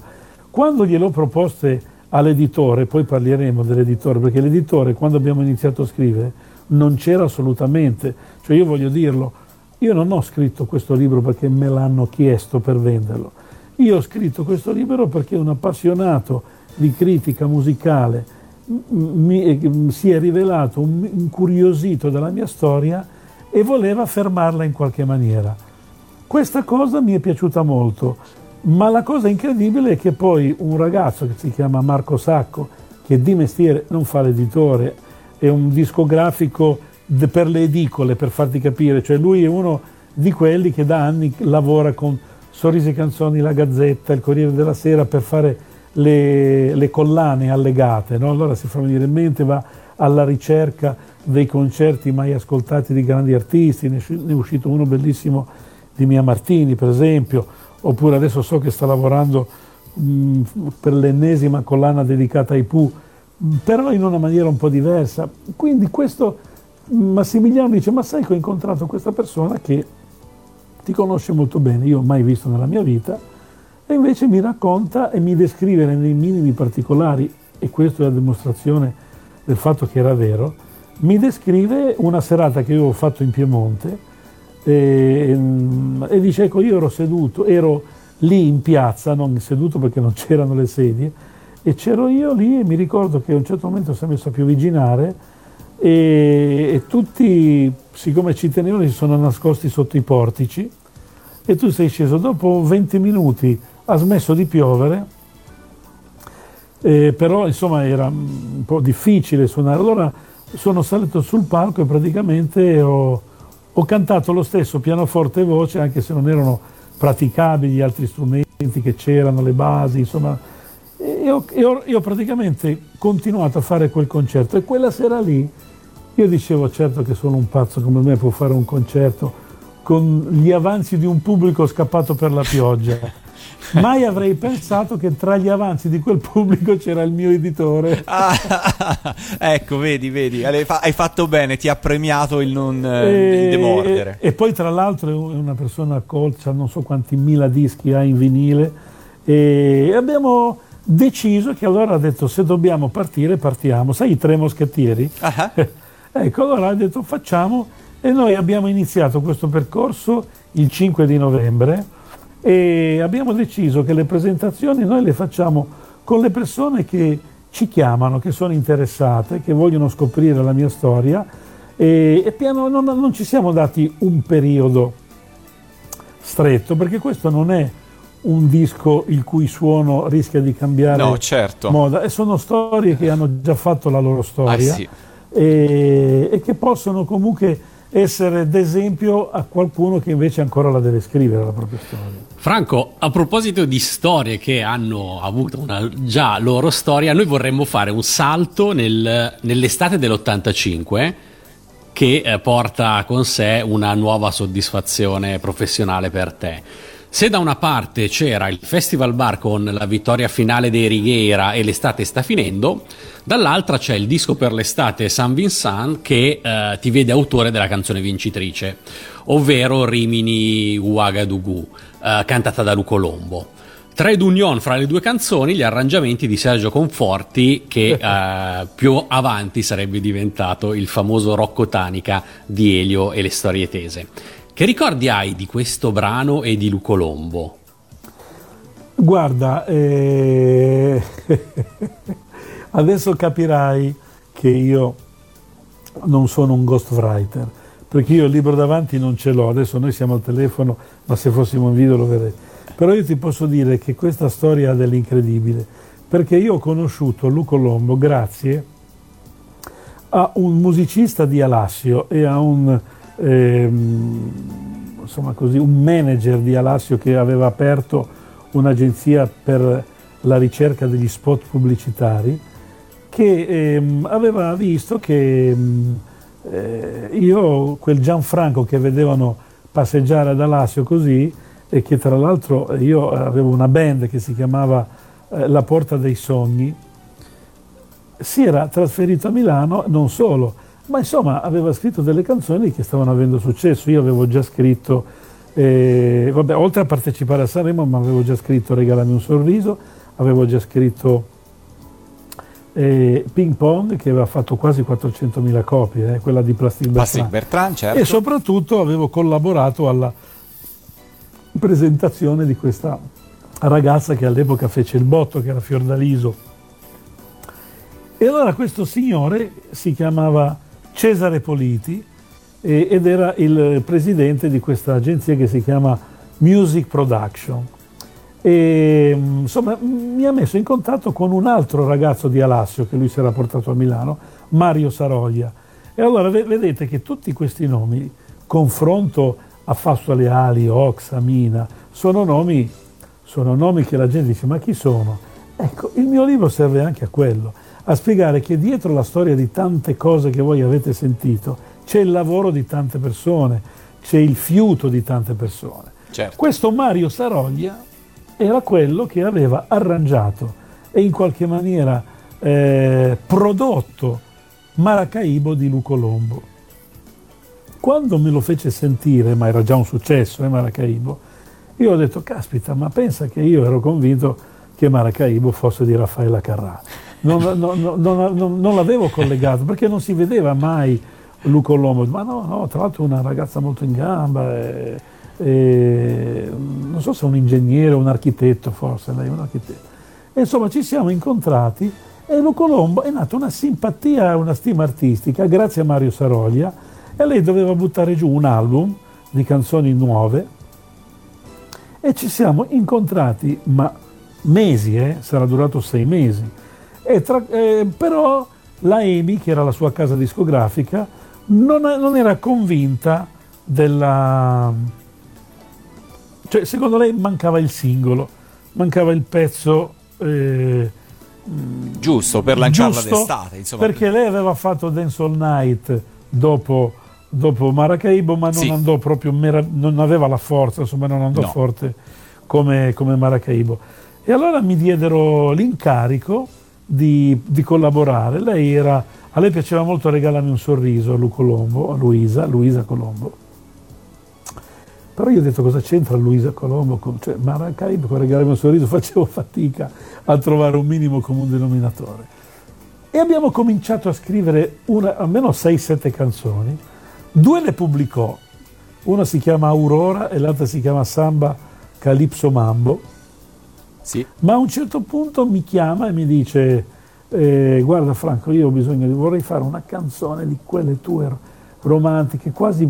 Quando gliel'ho proposte all'editore, poi parleremo dell'editore, perché l'editore quando abbiamo iniziato a scrivere non c'era assolutamente, cioè io voglio dirlo, io non ho scritto questo libro perché me l'hanno chiesto per venderlo, io ho scritto questo libro perché un appassionato di critica musicale mi, eh, si è rivelato incuriosito della mia storia e voleva fermarla in qualche maniera. Questa cosa mi è piaciuta molto, ma la cosa incredibile è che poi un ragazzo che si chiama Marco Sacco, che di mestiere non fa l'editore, è un discografico per le edicole, per farti capire, cioè lui è uno di quelli che da anni lavora con Sorrisi e Canzoni, La Gazzetta, il Corriere della Sera per fare le, le collane allegate, no? allora si fa venire in mente, va alla ricerca dei concerti mai ascoltati di grandi artisti, ne è uscito uno bellissimo di Mia Martini per esempio, oppure adesso so che sta lavorando mh, per l'ennesima collana dedicata ai Pooh, però in una maniera un po' diversa. Quindi questo Massimiliano dice, ma sai che ho incontrato questa persona che ti conosce molto bene, io mai visto nella mia vita, e invece mi racconta e mi descrive nei minimi particolari e questa è la dimostrazione del fatto che era vero, mi descrive una serata che io avevo fatto in Piemonte e, e dice ecco io ero seduto, ero lì in piazza, non seduto perché non c'erano le sedie, e c'ero io lì e mi ricordo che a un certo momento si è messo a piovigginare e, e tutti, siccome ci tenevano, si sono nascosti sotto i portici e tu sei sceso dopo 20 minuti, ha smesso di piovere, eh, però insomma era un po' difficile suonare. Allora sono salito sul palco e praticamente ho, ho cantato lo stesso pianoforte e voce, anche se non erano praticabili gli altri strumenti che c'erano, le basi, insomma. E ho, e ho, ho praticamente continuato a fare quel concerto e quella sera lì io dicevo certo che solo un pazzo come me può fare un concerto con gli avanzi di un pubblico scappato per la pioggia. Mai avrei pensato che tra gli avanzi di quel pubblico c'era il mio editore. Ah, ecco, vedi, vedi, hai fatto bene, ti ha premiato il non eh, e, il demordere. E, e, poi tra l'altro è una persona accolta, non so quanti mila dischi ha in vinile e abbiamo deciso che allora ha detto se dobbiamo partire partiamo, sai i tre moschettieri? Uh-huh. ecco, allora ha detto facciamo e noi abbiamo iniziato questo percorso il 5 di novembre e abbiamo deciso che le presentazioni noi le facciamo con le persone che ci chiamano, che sono interessate, che vogliono scoprire la mia storia e, e piano non, non ci siamo dati un periodo stretto perché questo non è un disco il cui suono rischia di cambiare no, certo. moda e sono storie che hanno già fatto la loro storia ah, sì. e, e che possono comunque essere d'esempio a qualcuno che invece ancora la deve scrivere la propria storia. Franco, a proposito di storie che hanno avuto una già loro storia, noi vorremmo fare un salto nel, nell'estate dell'85 che eh, porta con sé una nuova soddisfazione professionale per te. Se da una parte c'era il Festival Bar con la vittoria finale dei Righeira e l'estate sta finendo, dall'altra c'è il disco per l'estate San Vincent che eh, ti vede autore della canzone vincitrice, ovvero Rimini Ouagadougou, eh, cantata da Luco Lombo. Trade union fra le due canzoni, gli arrangiamenti di Sergio Conforti che eh, più avanti sarebbe diventato il famoso Rocco Tanica di Elio e le storie tese. Che ricordi hai di questo brano e di Luco Lombo? Guarda, eh... adesso capirai che io non sono un ghostwriter, perché io il libro davanti non ce l'ho, adesso noi siamo al telefono, ma se fossimo in video lo vedrei. Però io ti posso dire che questa storia ha dell'incredibile, perché io ho conosciuto Luco Lombo grazie a un musicista di Alassio e a un ehm, insomma così, un manager di Alassio che aveva aperto un'agenzia per la ricerca degli spot pubblicitari che ehm, aveva visto che ehm, eh, io, quel Gianfranco che vedevano passeggiare ad Alassio così e che tra l'altro io avevo una band che si chiamava eh, La Porta dei Sogni, si era trasferito a Milano non solo, ma insomma aveva scritto delle canzoni che stavano avendo successo. Io avevo già scritto, eh, vabbè, oltre a partecipare a Sanremo, ma avevo già scritto Regalami un sorriso, avevo già scritto eh, Ping Pong che aveva fatto quasi 400.000 copie, eh, quella di Plastic Bertrand. Bertrand certo. E soprattutto avevo collaborato alla presentazione di questa ragazza che all'epoca fece il botto, che era Fiordaliso. E allora questo signore si chiamava Cesare Politi eh, ed era il presidente di questa agenzia che si chiama Music Production. E, insomma, mi ha messo in contatto con un altro ragazzo di Alassio che lui si era portato a Milano, Mario Saroglia. E allora vedete che tutti questi nomi, confronto a Fasto Leali, Ox, Amina, sono nomi, sono nomi che la gente dice ma chi sono? Ecco, il mio libro serve anche a quello a spiegare che dietro la storia di tante cose che voi avete sentito c'è il lavoro di tante persone, c'è il fiuto di tante persone. Certo. Questo Mario Saroglia era quello che aveva arrangiato e in qualche maniera eh, prodotto Maracaibo di Luco Lombo. Quando me lo fece sentire, ma era già un successo, eh, Maracaibo, io ho detto, caspita, ma pensa che io ero convinto che Maracaibo fosse di Raffaella Carrà. Non, non- non- non- l'avevo collegato perché non si vedeva mai Luco Lomo, ma no, no, tra l'altro una ragazza molto in gamba, e- e non so se un ingegnere o un architetto, forse lei è un architetto. E insomma ci siamo incontrati e Luco Lombo è nata una simpatia, una stima artistica grazie a Mario Saroglia e lei doveva buttare giù un album di canzoni nuove e ci siamo incontrati, ma mesi, eh, sarà durato sei mesi. E tra- eh, però la Amy, che era la sua casa discografica, non, non era convinta della... Cioè, secondo lei mancava il singolo, mancava il pezzo... eh, Giusto, per lanciarla giusto, d'estate, insomma. Perché lei aveva fatto Dance All Night dopo, dopo Maracaibo, ma non Sì. andò proprio, non aveva la forza, insomma, non andò No. forte come, come Maracaibo. E allora mi diedero l'incarico di, di collaborare. Lei era, a lei piaceva molto regalarmi un sorriso a Lu Colombo, a Luisa, Luisa Colombo. Però io ho detto cosa c'entra Luisa Colombo con cioè, Maracaibo con regalarmi un sorriso, facevo fatica a trovare un minimo comune denominatore. E abbiamo cominciato a scrivere una- almeno 6-7 canzoni, due le pubblicò, una si chiama Aurora e l'altra si chiama Samba Calypso Mambo, Sì. ma a un certo punto mi chiama e mi dice eh, guarda Franco io ho bisogno vorrei fare una canzone di quelle tue ro- romantiche quasi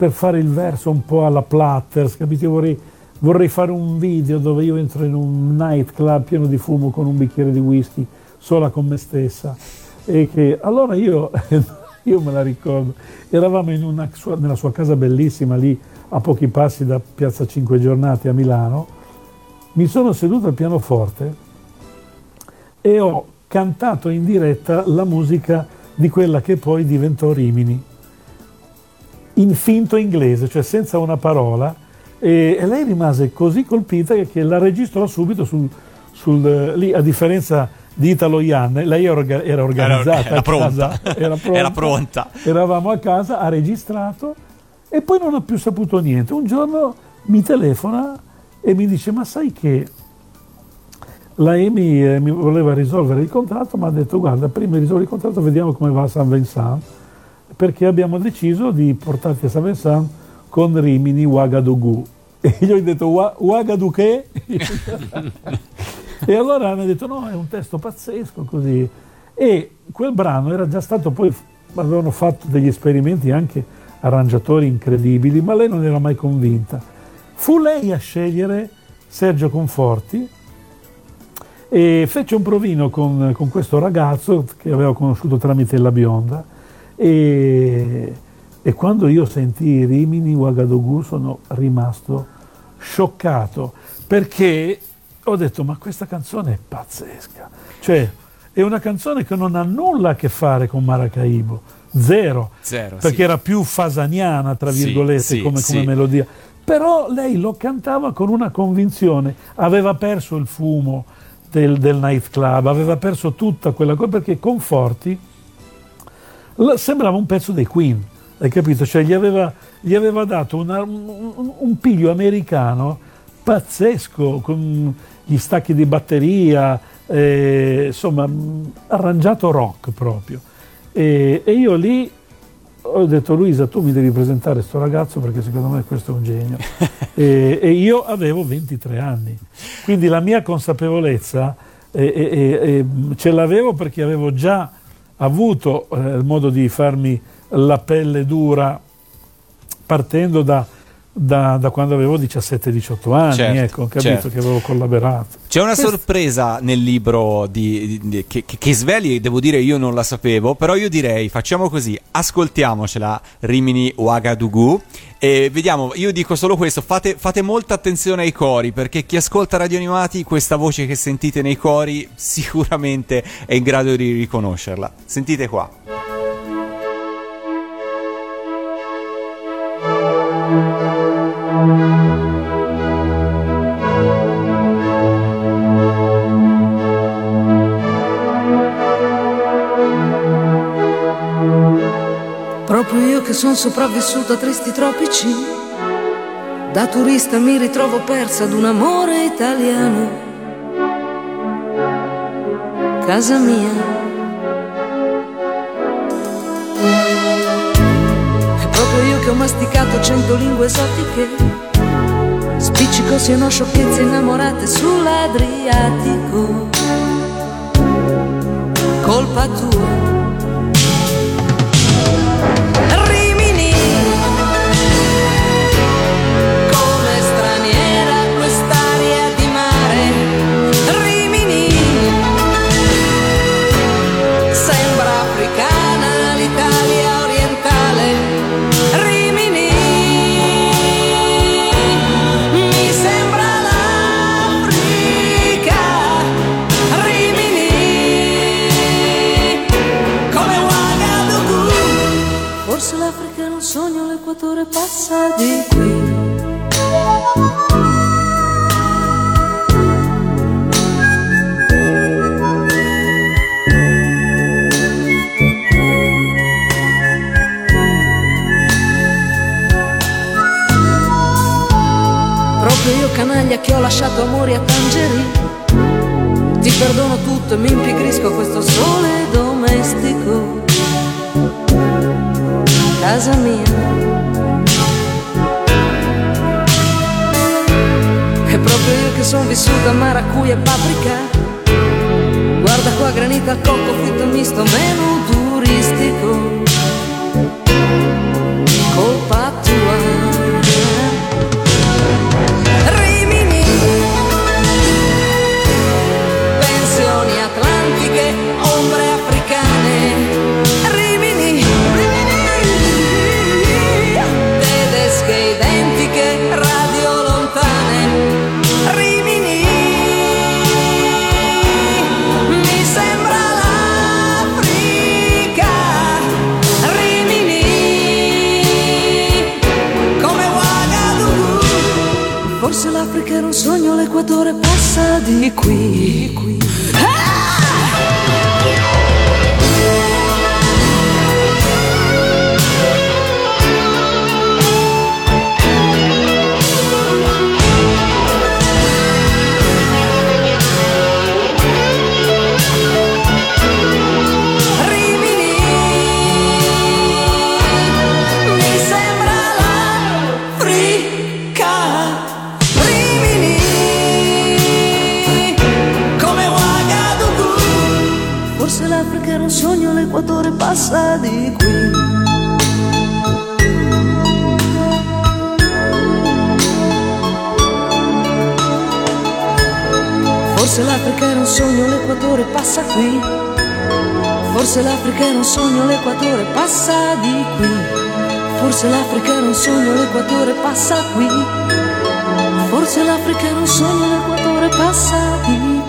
per fare il verso un po' alla Platters capito Io vorrei, vorrei fare un video dove io entro in un nightclub pieno di fumo con un bicchiere di whisky sola con me stessa. E che allora io io me la ricordo. Eravamo una nella sua casa bellissima lì a pochi passi da Piazza Cinque Giornate a Milano mi sono seduto al pianoforte e ho cantato in diretta la musica di quella che poi diventò Rimini, in finto inglese, cioè senza una parola, e, e lei rimase così colpita che, la registrò subito sul, sul- lì, a differenza di Italo Ianne, lei era, orga- era organizzata, era a pronta. casa, era pronta, Era pronta. eravamo a casa, ha registrato e poi non ha più saputo niente. Un giorno mi telefona e mi dice ma sai che la EMI eh, mi voleva risolvere il contratto, ma ha detto guarda prima di risolvere il contratto vediamo come va a San Vincent perché abbiamo deciso di portarti a San Vincent con Rimini Ouagadougou. E gli ho detto "Wa- Ouagadougou che? e allora mi ha detto no, è un testo pazzesco così. E quel brano era già stato poi, avevano fatto degli esperimenti anche arrangiatori incredibili, ma lei non era mai convinta. Fu lei a scegliere Sergio Conforti e fece un provino con, con questo ragazzo che aveva conosciuto tramite la bionda e, e quando io sentii Rimini Ouagadougou sono rimasto scioccato perché ho detto ma questa canzone è pazzesca cioè è una canzone che non ha nulla a che fare con Maracaibo zero, Zero, perché sì. era più fasaniana tra Sì, virgolette sì, come, come sì. melodia però lei lo cantava con una convinzione aveva perso il fumo del, del nightclub aveva perso tutta quella cosa perché Conforti sembrava un pezzo dei Queen, hai capito? Cioè gli aveva, gli aveva dato una- un, un- piglio americano pazzesco, con gli stacchi di batteria, eh, insomma, arrangiato rock proprio. E, e io lì ho detto Luisa, tu mi devi presentare sto ragazzo perché secondo me questo è un genio. e, e io avevo 23 anni, quindi la mia consapevolezza eh, eh, ce l'avevo perché avevo già avuto eh, il modo di farmi la pelle dura partendo da, da- da quando avevo 17-18 anni, Certo, ecco, ho capito certo. che avevo collaborato. C'è una sorpresa nel libro di- di- di- che, che- che sveli, devo dire io non la sapevo, però io direi facciamo così, ascoltiamocela Rimini Ouagadougou e vediamo, io dico solo questo, fate, fate molta attenzione ai cori perché chi ascolta Radio Animati questa voce che sentite nei cori sicuramente è in grado di riconoscerla. Sentite qua. Proprio io che sono sopravvissuta a tristi tropici, da turista mi ritrovo persa ad un amore italiano. casa mia. Ho masticato cento lingue esotiche, spiccico siano sciocchezze innamorate sull'Adriatico. Colpa tua. Passa di qui. Proprio io canaglia che ho lasciato amori a Tangeri. Ti perdono tutto e mi impigrisco a questo sole domestico. Casa mia che sono vissuta a maracuja e paprika. Guarda qua granita al cocco, fritto misto, meno turistico un sogno, l'Equatore passa di qui. Rimini, l'Africa era un sogno, l'Equatore passa di qui. Forse l'Africa era un sogno, l'Equatore passa qui. Forse l'Africa era un sogno, l'Equatore passa di qui. Forse l'Africa era un sogno, l'Equatore passa qui. Forse l'Africa era un sogno, l'Equatore passa di qui.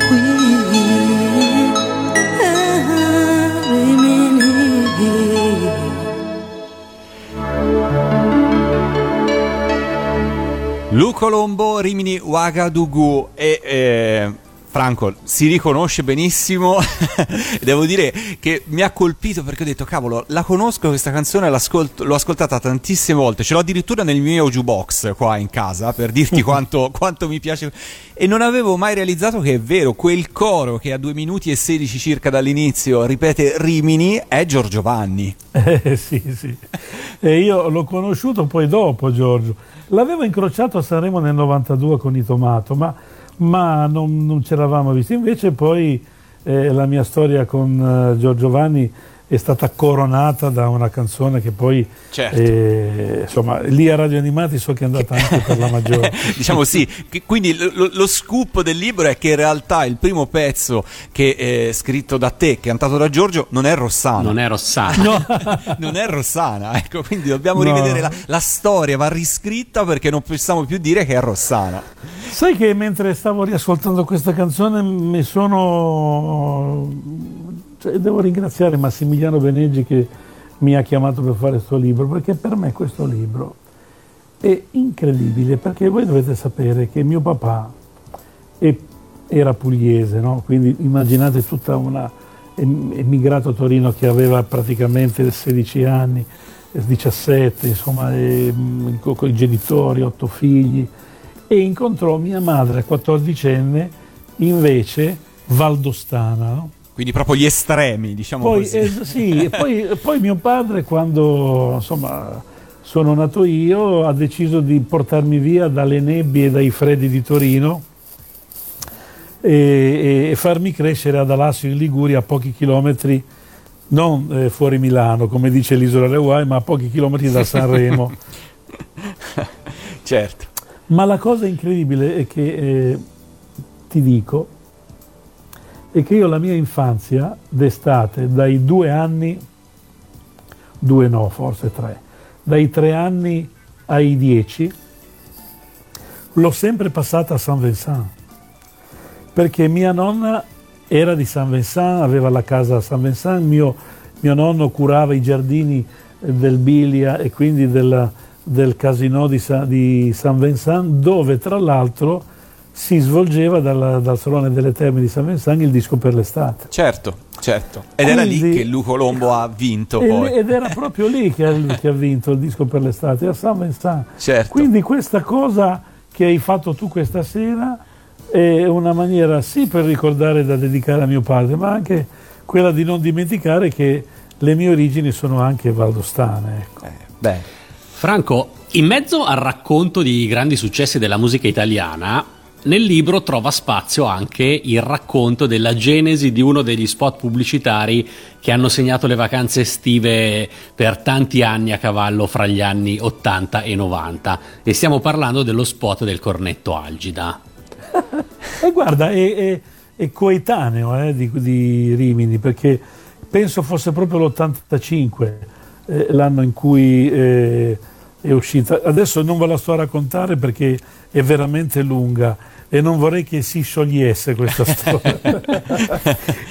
Lu Colombo, Rimini, Ouagadougou e eh, Franco si riconosce benissimo. Devo dire che mi ha colpito perché ho detto, cavolo, la conosco questa canzone, l'ho ascoltata tantissime volte, ce l'ho addirittura nel mio jukebox qua in casa per dirti quanto, quanto mi piace. E non avevo mai realizzato che è vero, quel coro che a 2 minuti e 16 circa dall'inizio ripete Rimini è Giorgio Vanni. Eh, sì, sì. E io l'ho conosciuto poi dopo Giorgio. L'avevo incrociato a Sanremo nel 92 con i Tomato, ma, ma non, non ci eravamo visti. Invece poi eh, la mia storia con eh, Giorgio Vanni è stata coronata da una canzone che poi, Certo. eh, insomma, lì a Radio Animati so che è andata anche per la maggiore. diciamo sì, quindi lo, lo- lo scoop del libro è che in realtà il primo pezzo che è scritto da te, cantato da Giorgio, non è Rossana. Non è Rossana. No. Non è Rossana, ecco, quindi dobbiamo No. rivedere la, la storia, va riscritta perché non possiamo più dire che è Rossana. Sai che mentre stavo riascoltando questa canzone mi sono... cioè, devo ringraziare Massimiliano Beneggi che mi ha chiamato per fare questo libro, perché per me questo libro è incredibile, perché voi dovete sapere che mio papà è- era pugliese, no? quindi immaginate tutta una... emigrato a Torino che aveva praticamente 16 anni, 17, insomma, e, mm, co- con i genitori, otto figli, e incontrò mia madre, 14enne, invece valdostana. no? Quindi proprio gli estremi, diciamo Poi, così. eh, sì, poi, poi mio padre, quando insomma, sono nato io, ha deciso di portarmi via dalle nebbie e dai freddi di Torino e, e farmi crescere ad Alassio in Liguria a pochi chilometri, non eh, fuori Milano, come dice l'isola Leuai, ma a pochi chilometri da Sanremo. certo. Ma la cosa incredibile è che, eh, ti dico, è che io la mia infanzia d'estate, dai due anni, due no, forse tre, dai tre anni ai dieci, l'ho sempre passata a San Vincent, perché mia nonna era di San Vincent, aveva la casa a San Vincent, mio, mio nonno curava i giardini del Bilia e quindi della, del casino di, Sa- di San Vincent, dove tra l'altro si svolgeva dal, dal Salone delle Terme di San Vincent il disco per l'estate. Certo, certo. Ed era lì Quindi- che Luco Lombo ha vinto E- poi. Ed era proprio lì che ha, che ha vinto il disco per l'estate, a San Vincent. Certo. Quindi questa cosa che hai fatto tu questa sera è una maniera sì per ricordare da dedicare a mio padre, ma anche quella di non dimenticare che le mie origini sono anche valdostane. Ecco. Eh, beh, Franco, in mezzo al racconto di grandi successi della musica italiana, nel libro trova spazio anche il racconto della genesi di uno degli spot pubblicitari che hanno segnato le vacanze estive per tanti anni a cavallo fra gli anni 80 e 90 e stiamo parlando dello spot del cornetto Algida. E guarda, è, è- è coetaneo eh, di, di Rimini, perché penso fosse proprio l'85 eh, l'anno in cui eh, è uscita. Adesso non ve la sto a raccontare perché è veramente lunga e non vorrei che si sciogliesse questa storia.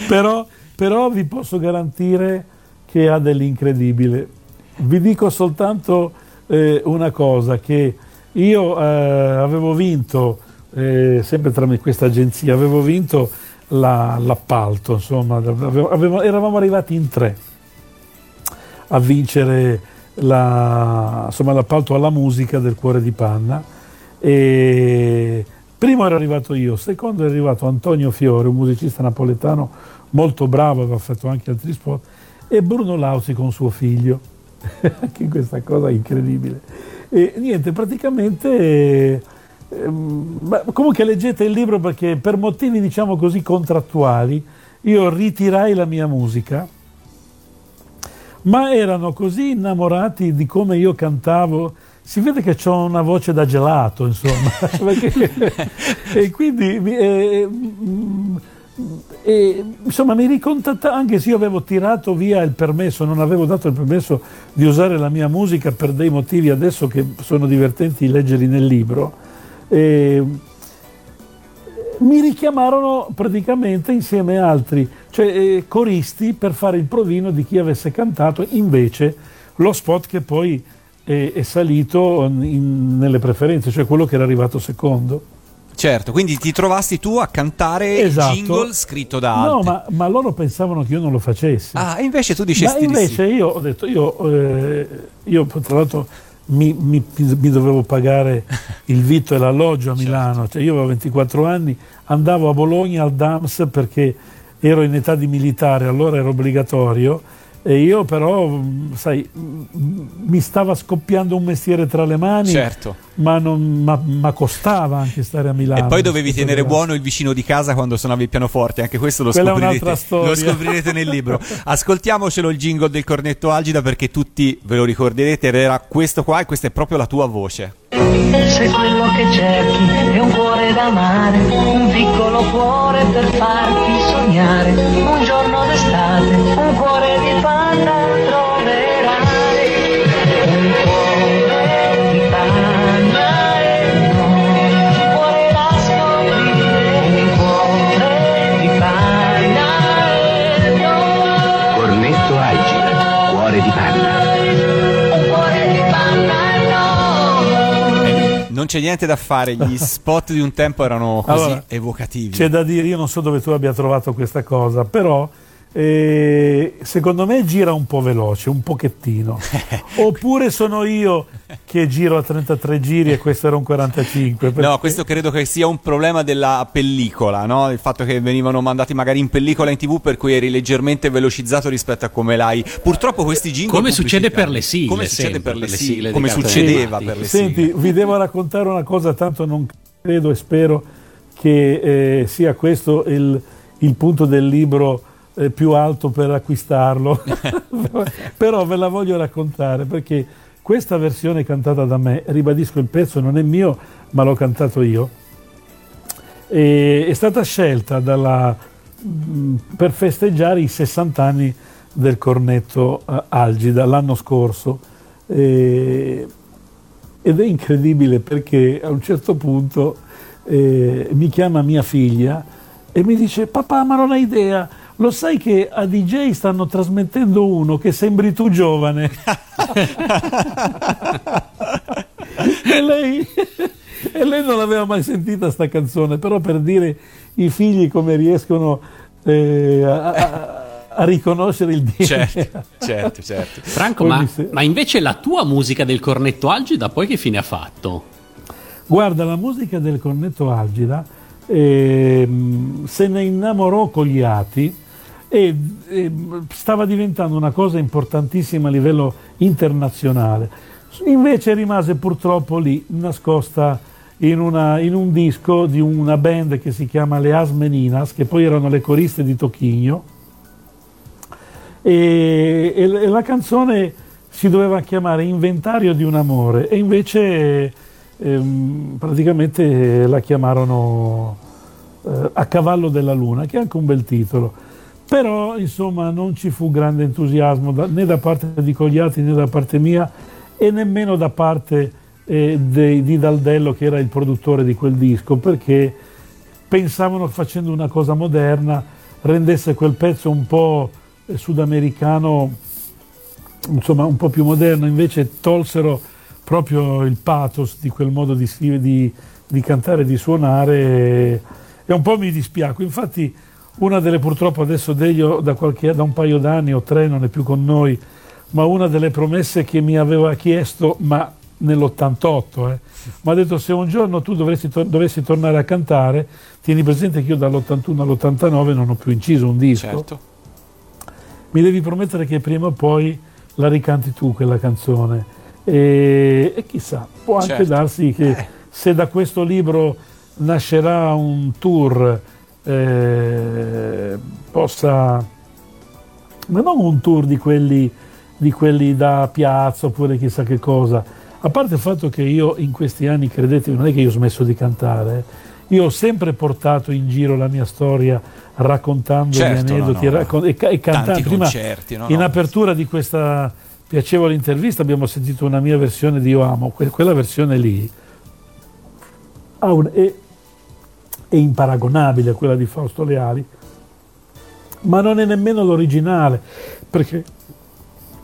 però, però vi posso garantire che ha dell'incredibile. Vi dico soltanto eh, una cosa, che io eh, avevo vinto, eh, sempre tramite questa agenzia, avevo vinto la- l'appalto, insomma, avevo- avevo- eravamo arrivati in tre a vincere la- insomma, l'appalto alla musica del Cuore di Panna. E primo ero arrivato io, secondo è arrivato Antonio Fiore, un musicista napoletano molto bravo, aveva fatto anche altri spot, e Bruno Lauzi con suo figlio. anche questa cosa è incredibile. E niente, praticamente... eh, ehm, ma comunque leggete il libro perché per motivi diciamo così contrattuali io ritirai la mia musica ma erano così innamorati di come io cantavo. Si vede che ho una voce da gelato, insomma. Perché- e quindi mi- eh, mm, e, insomma mi ricontattavano, anche se io avevo tirato via il permesso, non avevo dato il permesso di usare la mia musica per dei motivi adesso che sono divertenti leggerli nel libro. E, mi richiamarono praticamente insieme a altri, cioè eh, coristi per fare il provino di chi avesse cantato invece lo spot che poi è, è salito in- nelle preferenze, cioè quello che era arrivato secondo. certo. Quindi ti trovasti tu a cantare Esatto. il jingle scritto da altri. No, ma, ma loro pensavano che io non lo facessi. Ah, e invece tu Ma dicesti di invece sì. io ho detto, io, eh, io tra l'altro mi, mi- mi dovevo pagare il vitto e l'alloggio a Certo. Milano, cioè io avevo 24 anni, andavo a Bologna al DAMS perché ero in età di militare, allora era obbligatorio e io però, sai, mi stava scoppiando un mestiere tra le mani, Certo. ma, non- ma- ma costava anche stare a Milano. E poi dovevi tenere buono il vicino di casa quando suonavi il pianoforte, anche questo lo scoprirete, un'altra storia. lo scoprirete nel libro. Ascoltiamocelo il jingle del cornetto Algida perché tutti ve lo ricorderete, era questo qua e questa è proprio la tua voce. Se quello che cerchi è un cuore d'amare, un piccolo cuore per farti sognare, un giorno d'estate, un cuore Non c'è niente da fare, gli spot di un tempo erano così Allora, evocativi. C'è da dire, io non so dove tu abbia trovato questa cosa, però eh, secondo me gira un po' veloce, un pochettino. Oppure sono io che giro a 33 giri e questo era un 45. perché- No, questo credo che sia un problema della pellicola, no? Il fatto che venivano mandati magari in pellicola in tv per cui eri leggermente velocizzato rispetto a come l'hai. Purtroppo questi jingle Come succede per le sigle, Come succede sempre, per le sigle, sigle come succedeva per le Senti, sigle. vi devo raccontare una cosa, tanto non credo e spero che eh, sia questo il, il punto del libro più alto per acquistarlo, però ve la voglio raccontare perché questa versione cantata da me, ribadisco il pezzo non è mio ma l'ho cantato io, è stata scelta dalla- mh, per festeggiare i 60 anni del cornetto eh, Algida l'anno scorso. Ed è incredibile perché a un certo punto eh, mi chiama mia figlia e mi dice papà ma non hai idea lo sai che a DJ stanno trasmettendo uno che sembri tu giovane e, lei, e lei non l'aveva mai sentita sta canzone però per dire i figli come riescono eh, a, a- a riconoscere il DNA Certo, certo, certo. Franco, ma, ma invece la tua musica del cornetto Algida poi che fine ha fatto? Guarda, la musica del cornetto Algida ehm, se ne innamorò Cogliati e ehm, stava diventando una cosa importantissima a livello internazionale. Invece rimase purtroppo lì, nascosta in, una- in un disco di una band che si chiama Le Asmeninas, che poi erano le coriste di Tocchigno. E, e- e la canzone si doveva chiamare Inventario di un amore e invece ehm, praticamente la chiamarono eh, A cavallo della luna, che è anche un bel titolo. Però insomma non ci fu grande entusiasmo da- né da parte di Cogliati né da parte mia e nemmeno da parte eh, dei- di Daldello che era il produttore di quel disco perché pensavano che facendo una cosa moderna rendesse quel pezzo un po' eh, sudamericano insomma un po' più moderno, invece tolsero proprio il pathos di quel modo di, di, di cantare di suonare e, e un po' mi dispiaco. Infatti una delle purtroppo adesso Deglio da, qualche, da un paio d'anni o tre non è più con noi, ma una delle promesse che mi aveva chiesto, ma nell'88, eh, mi ha detto se un giorno tu tor- dovessi tornare a cantare, tieni presente che io dall'81 all'89 non ho più inciso un disco Certo. mi devi promettere che prima o poi la ricanti tu quella canzone. E, e chissà, può anche Certo. darsi che se da questo libro nascerà un tour, eh, possa, ma non un tour di quelli, di quelli da piazza oppure chissà che cosa. A parte il fatto che io in questi anni, credetemi, non è che io ho smesso di cantare, eh. io ho sempre portato in giro la mia storia raccontando Certo, gli aneddoti no, no. e raccon- e, e cantando. Prima, concerti, no, in no. apertura di questa piacevole intervista abbiamo sentito una mia versione di Io amo, que- quella versione lì ha un- è, è imparagonabile a quella di Fausto Leali, ma non è nemmeno l'originale, perché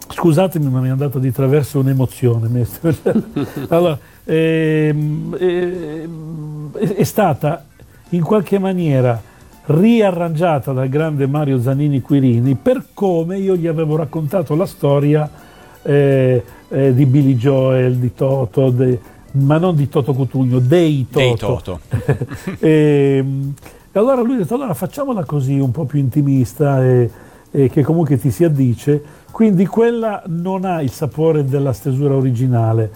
scusatemi ma mi è andata di traverso un'emozione. mi è- allora, ehm, ehm, è, è stata in qualche maniera riarrangiata dal grande Mario Zanini Quirini per come io gli avevo raccontato la storia eh, eh, di Billy Joel, di Toto, de- ma non di Toto Cutugno, dei Toto. Dei Toto. e, e allora lui ha detto allora facciamola così un po' più intimista e, e che comunque ti si addice quindi quella non ha il sapore della stesura originale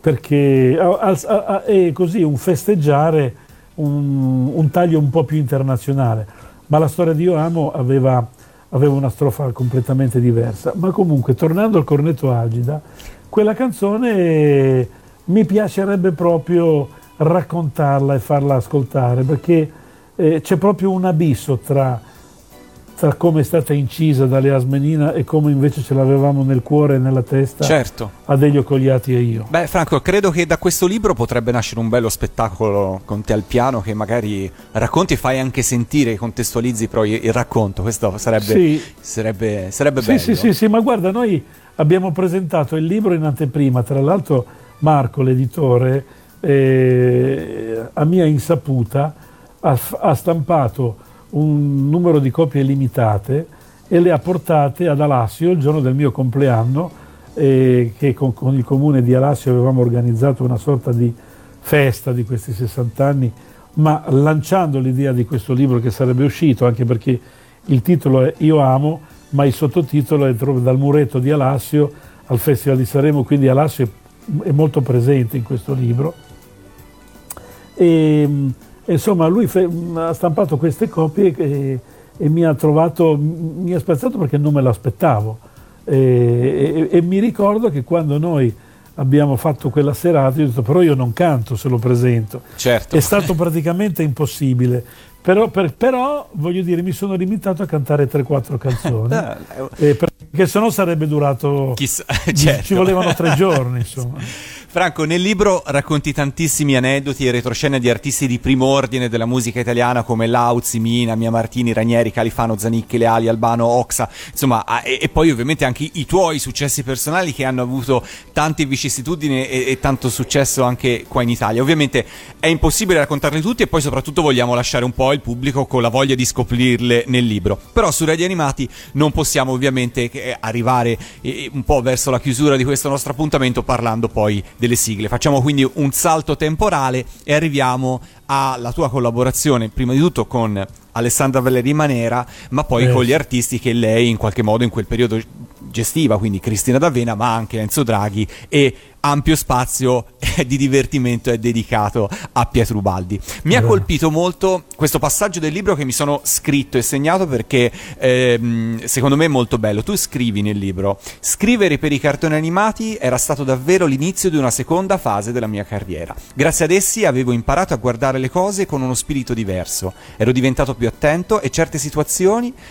perché è così un festeggiare un, un taglio un po' più internazionale ma la storia di Io Amo aveva, aveva una strofa completamente diversa ma comunque tornando al cornetto Agida quella canzone mi piacerebbe proprio raccontarla e farla ascoltare perché eh, c'è proprio un abisso tra, tra come è stata incisa dalle Asmenina e come invece ce l'avevamo nel cuore e nella testa Certo. a Deglio Cogliati e io. Beh, Franco, credo che da questo libro potrebbe nascere un bello spettacolo con te al piano che magari racconti e fai anche sentire, contestualizzi però il il racconto. Questo sarebbe, Sì. sarebbe, sarebbe Sì, bello. sì, sì, sì, ma guarda, noi abbiamo presentato il libro in anteprima, tra l'altro Marco, l'editore, eh, a mia insaputa, ha, ha stampato un numero di copie limitate e le ha portate ad Alassio il giorno del mio compleanno, eh, che con, con il comune di Alassio avevamo organizzato una sorta di festa di questi 60 anni, ma lanciando l'idea di questo libro che sarebbe uscito, anche perché il titolo è Io amo, ma il sottotitolo è dal muretto di Alassio al Festival di Sanremo, quindi Alassio è molto presente in questo libro. E, insomma, lui ha stampato queste copie e, e, mi ha trovato, mi ha spezzato perché non me l'aspettavo. E, e, mi ricordo che quando noi abbiamo fatto quella serata, io ho detto però io non canto se lo presento. Certo. È stato praticamente impossibile. Però, per, però, voglio dire, mi sono limitato a cantare 3-4 canzoni, eh, perché sennò sarebbe durato... Chissà, certo. Ci volevano tre giorni, insomma. Franco, nel libro racconti tantissimi aneddoti e retroscene di artisti di primo ordine della musica italiana come Lauzi, Mina, Mia Martini, Ranieri, Califano, Zanicchi, Leali, Albano, Oxa, insomma, e, e, poi ovviamente anche i, tuoi successi personali che hanno avuto tante vicissitudini e, e, tanto successo anche qua in Italia. Ovviamente è impossibile raccontarli tutti e poi soprattutto vogliamo lasciare un po' il pubblico con la voglia di scoprirle nel libro. Però su Radio Animati non possiamo ovviamente eh, arrivare eh, un po' verso la chiusura di questo nostro appuntamento parlando poi delle sigle. Facciamo quindi un salto temporale e arriviamo alla tua collaborazione, prima di tutto con Alessandra Valeri Manera, ma poi eh. con gli artisti che lei in qualche modo in quel periodo gestiva, quindi Cristina D'Avena, ma anche Enzo Draghi e ampio spazio di divertimento è dedicato a Pietro Baldi. Mi ha colpito molto questo passaggio del libro che mi sono scritto e segnato perché ehm, secondo me è molto bello. Tu scrivi nel libro, scrivere per i cartoni animati era stato davvero l'inizio di una seconda fase della mia carriera. Grazie ad essi avevo imparato a guardare le cose con uno spirito diverso, ero diventato più attento certe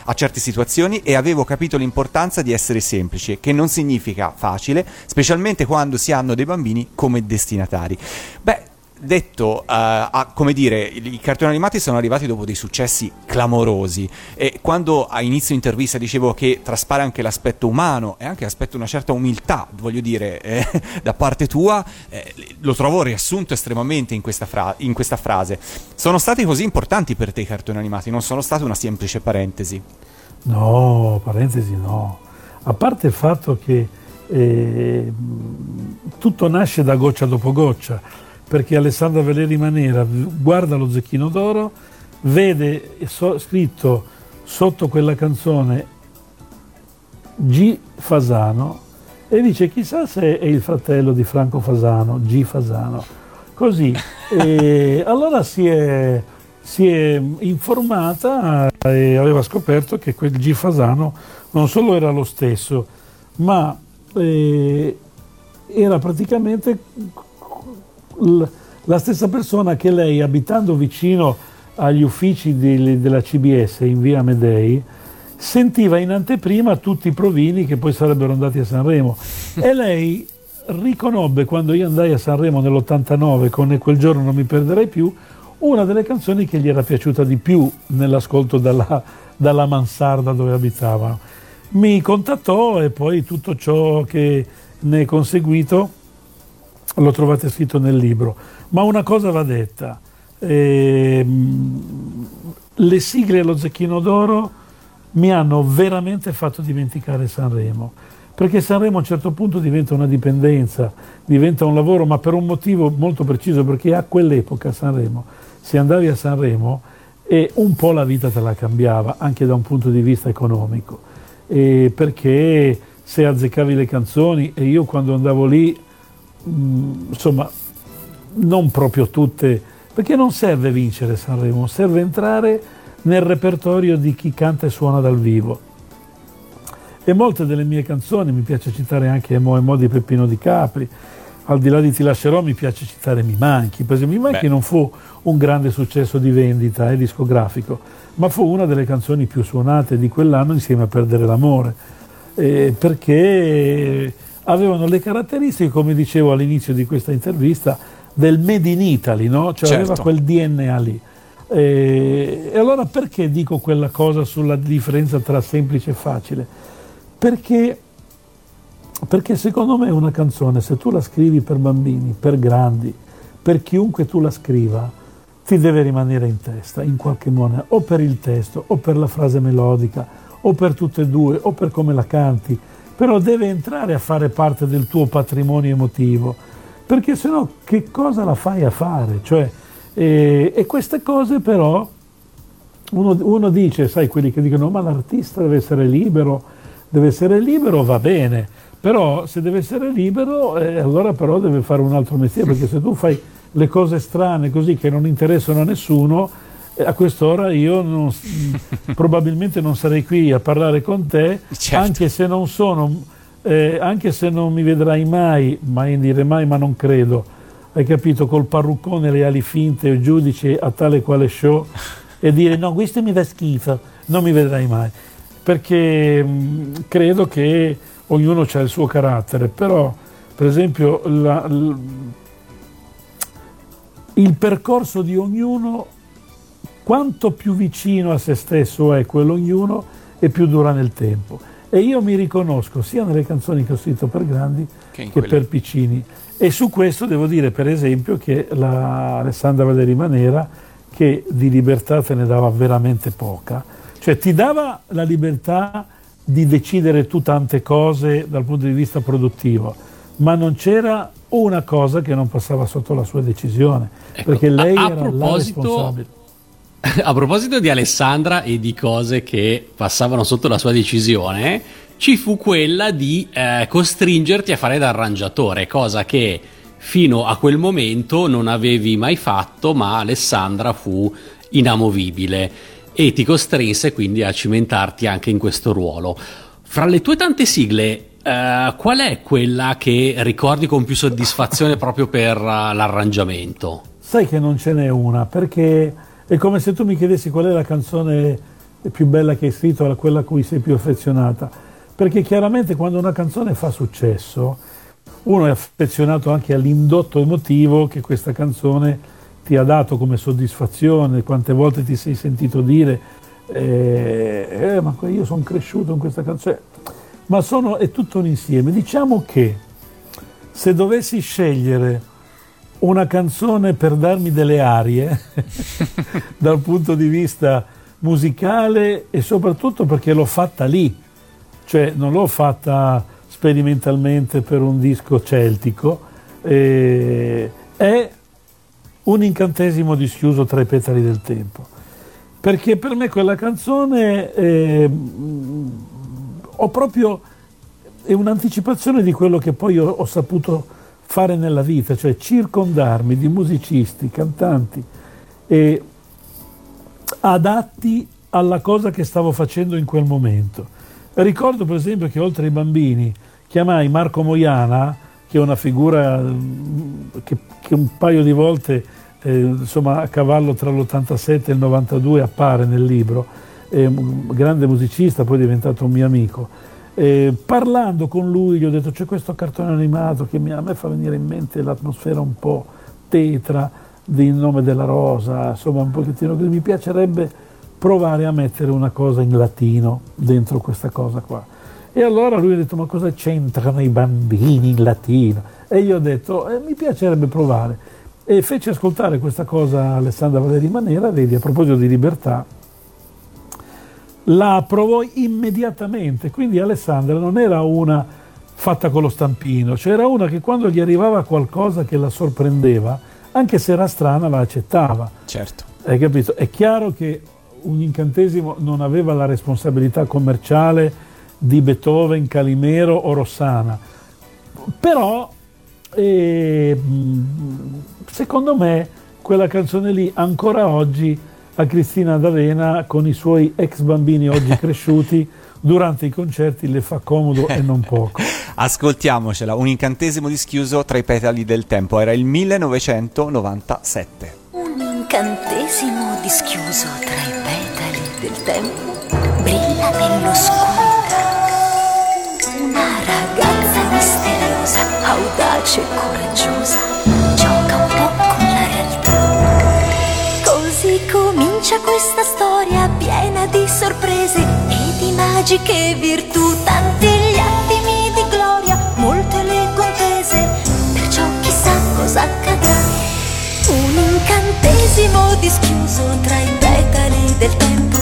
a certe situazioni e avevo capito l'importanza di essere semplice, che non significa facile, specialmente quando si hanno dei bambini come destinatari. Beh, detto, uh, a, come dire, i cartoni animati sono arrivati dopo dei successi clamorosi e quando a inizio intervista dicevo che traspare anche l'aspetto umano e anche l'aspetto una certa umiltà, voglio dire, eh, da parte tua, eh, lo trovo riassunto estremamente in questa, fra- in questa frase. Sono stati così importanti per te i cartoni animati, non sono stati una semplice parentesi? No, parentesi no. A parte il fatto che eh, tutto nasce da goccia dopo goccia, perché Alessandra Valeri Manera guarda lo Zecchino d'Oro, vede so, scritto sotto quella canzone G. Fasano e dice chissà se è il fratello di Franco Fasano, G. Fasano. Così. e allora si è, si è informata e aveva scoperto che quel G. Fasano non solo era lo stesso, ma eh, era praticamente la stessa persona che lei, abitando vicino agli uffici di, della CBS in via Medei, sentiva in anteprima tutti i provini che poi sarebbero andati a Sanremo. e lei riconobbe quando io andai a Sanremo nell'89 con Quel giorno non mi perderei più, una delle canzoni che gli era piaciuta di più nell'ascolto dalla, dalla mansarda dove abitavano mi contattò e poi tutto ciò che ne è conseguito lo trovate scritto nel libro. Ma una cosa va detta, eh, le sigle allo Zecchino d'Oro mi hanno veramente fatto dimenticare Sanremo, perché Sanremo a un certo punto diventa una dipendenza, diventa un lavoro, ma per un motivo molto preciso, perché a quell'epoca Sanremo, se andavi a Sanremo, e un po' la vita te la cambiava, anche da un punto di vista economico eh, perché se azzeccavi le canzoni e io quando andavo lì, mh, mm, insomma, non proprio tutte, perché non serve vincere Sanremo, serve entrare nel repertorio di chi canta e suona dal vivo. E molte delle mie canzoni, mi piace citare anche Mo e Mo di Peppino di Capri, al di là di Ti lascerò mi piace citare Mi manchi, perché Mi manchi Beh. non fu un grande successo di vendita eh, discografico, ma fu una delle canzoni più suonate di quell'anno insieme a Perdere l'amore, eh, perché avevano le caratteristiche, come dicevo all'inizio di questa intervista, del Made in Italy, no? cioè certo. aveva quel DNA lì. Eh, e allora perché dico quella cosa sulla differenza tra semplice e facile? Perché perché secondo me una canzone, se tu la scrivi per bambini, per grandi, per chiunque tu la scriva, ti deve rimanere in testa in qualche modo, o per il testo, o per la frase melodica, o per tutte e due o per come la canti, però deve entrare a fare parte del tuo patrimonio emotivo, perché sennò che cosa la fai a fare? Cioè, eh, e queste cose però uno, uno dice, sai, quelli che dicono ma l'artista deve essere libero, deve essere libero, va bene, però se deve essere libero, eh, allora però deve fare un altro mestiere, perché se tu fai le cose strane così che non interessano a nessuno, eh, a quest'ora io non, probabilmente non sarei qui a parlare con te, Certo. anche se non sono, eh, anche se non mi vedrai mai, mai dire mai, ma non credo, hai capito, col parruccone le ali finte, il giudice a tale quale show, e dire no, questo mi fa schifo, non mi vedrai mai, perché mh, credo che ognuno ha il suo carattere, però per esempio la- l- il percorso di ognuno, quanto più vicino a se stesso è quello ognuno, e più dura nel tempo. E io mi riconosco sia nelle canzoni che ho scritto per grandi Che che per piccini. E su questo devo dire, per esempio, che la Alessandra Valeri Manera, che di libertà te ne dava veramente poca, cioè ti dava la libertà di decidere tu tante cose dal punto di vista produttivo, ma non c'era una cosa che non passava sotto la sua decisione, Ecco, perché lei a- a era la responsabile. A proposito di Alessandra e di cose che passavano sotto la sua decisione, ci fu quella di eh, costringerti a fare da arrangiatore, cosa che fino a quel momento non avevi mai fatto, ma Alessandra fu inamovibile e ti costrinse quindi a cimentarti anche in questo ruolo. Fra le tue tante sigle, eh, qual è quella che ricordi con più soddisfazione proprio per eh, l'arrangiamento? Sai che non ce n'è una, perché è come se tu mi chiedessi qual è la canzone più bella che hai scritto, quella a cui sei più affezionata. Perché chiaramente quando una canzone fa successo, uno è affezionato anche all'indotto emotivo che questa canzone ti ha dato come soddisfazione, quante volte ti sei sentito dire, eh, eh, ma io sono cresciuto in questa canzone. Ma sono, è tutto un insieme. Diciamo che se dovessi scegliere una canzone per darmi delle arie dal punto di vista musicale e soprattutto perché l'ho fatta lì, cioè non l'ho fatta sperimentalmente per un disco celtico, eh, è un incantesimo dischiuso tra i petali del tempo. Perché per me quella canzone eh, ho proprio è un'anticipazione di quello che poi ho, ho saputo fare nella vita, cioè circondarmi di musicisti, cantanti e adatti alla cosa che stavo facendo in quel momento. Ricordo per esempio che oltre ai bambini chiamai Marco Moiana, che è una figura mm, che, che un paio di volte eh, insomma, a cavallo tra l'87 e il 92 appare nel libro, un grande musicista, poi è diventato un mio amico. Eh, parlando con lui gli ho detto c'è questo cartone animato che mi- a me fa venire in mente l'atmosfera un po' tetra di In nome della rosa, insomma un pochettino così. Mi piacerebbe provare a mettere una cosa in latino dentro questa cosa qua. E allora lui ha detto ma cosa c'entrano i bambini in latino? E io ho detto "Eh, mi piacerebbe provare. E fece ascoltare questa cosa a Alessandra Valeri Manera, vedi a proposito di libertà, la approvò immediatamente, quindi Alessandra non era una fatta con lo stampino, cioè era una che quando gli arrivava qualcosa che la sorprendeva, anche se era strana, la accettava. Certo. Hai capito? È chiaro che un incantesimo non aveva la responsabilità commerciale di Beethoven, Calimero o Rossana, però eh, mh, secondo me quella canzone lì ancora oggi a Cristina D'Avena con i suoi ex bambini oggi cresciuti durante i concerti le fa comodo e non poco. Ascoltiamocela, un incantesimo dischiuso tra i petali del tempo. Era il 1997. Un incantesimo dischiuso tra i petali del tempo brilla nell'oscurità. Una ragazza misteriosa, audace e coraggiosa, gioca un po' con la realtà. Così comincia questa storia piena di sorprese e di magiche virtù, tanti gli attimi di gloria, molte le contese, perciò chissà cosa accadrà. Un incantesimo dischiuso tra i petali del tempo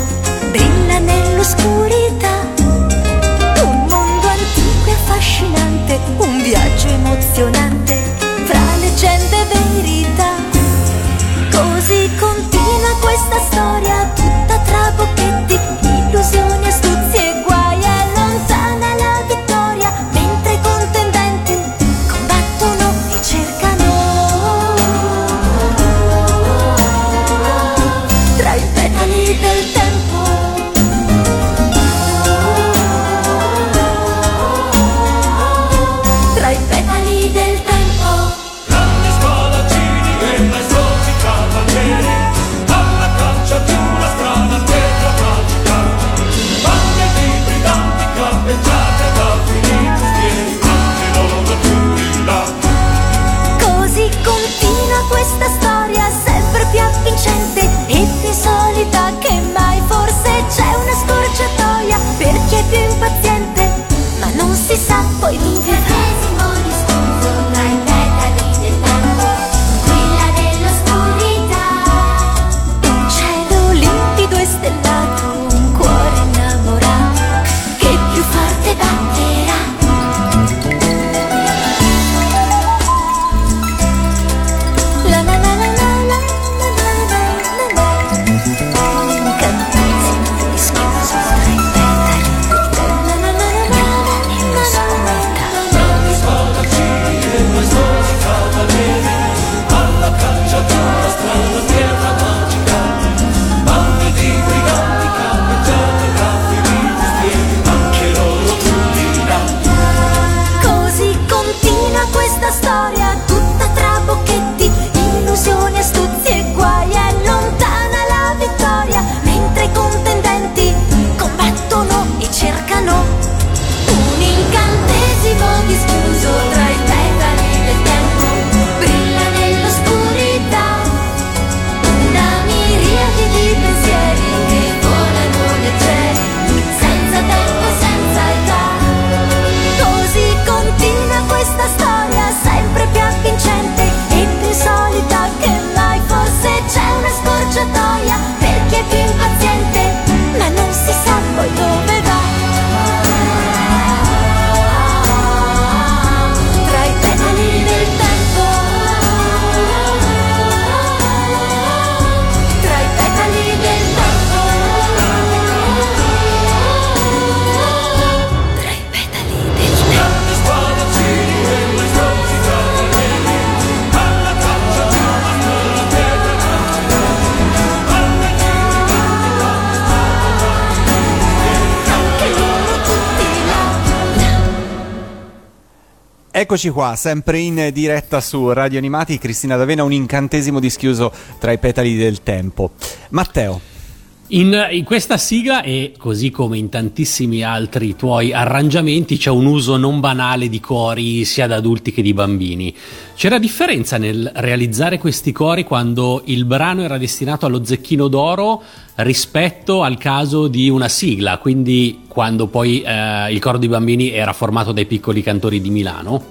brilla nell'oscurità affascinante, un viaggio emozionante fra leggende e verità. Così continua questa storia tutta tra bocchetti, illusioni e storie. Eccoci qua, sempre in diretta su Radio Animati, Cristina D'Avena, un incantesimo dischiuso tra i petali del tempo. Matteo. In, in, questa sigla e così come in tantissimi altri tuoi arrangiamenti c'è un uso non banale di cori sia da adulti che di bambini. C'era differenza nel realizzare questi cori quando il brano era destinato allo zecchino d'oro rispetto al caso di una sigla, quindi quando poi eh, il coro di bambini era formato dai piccoli cantori di Milano?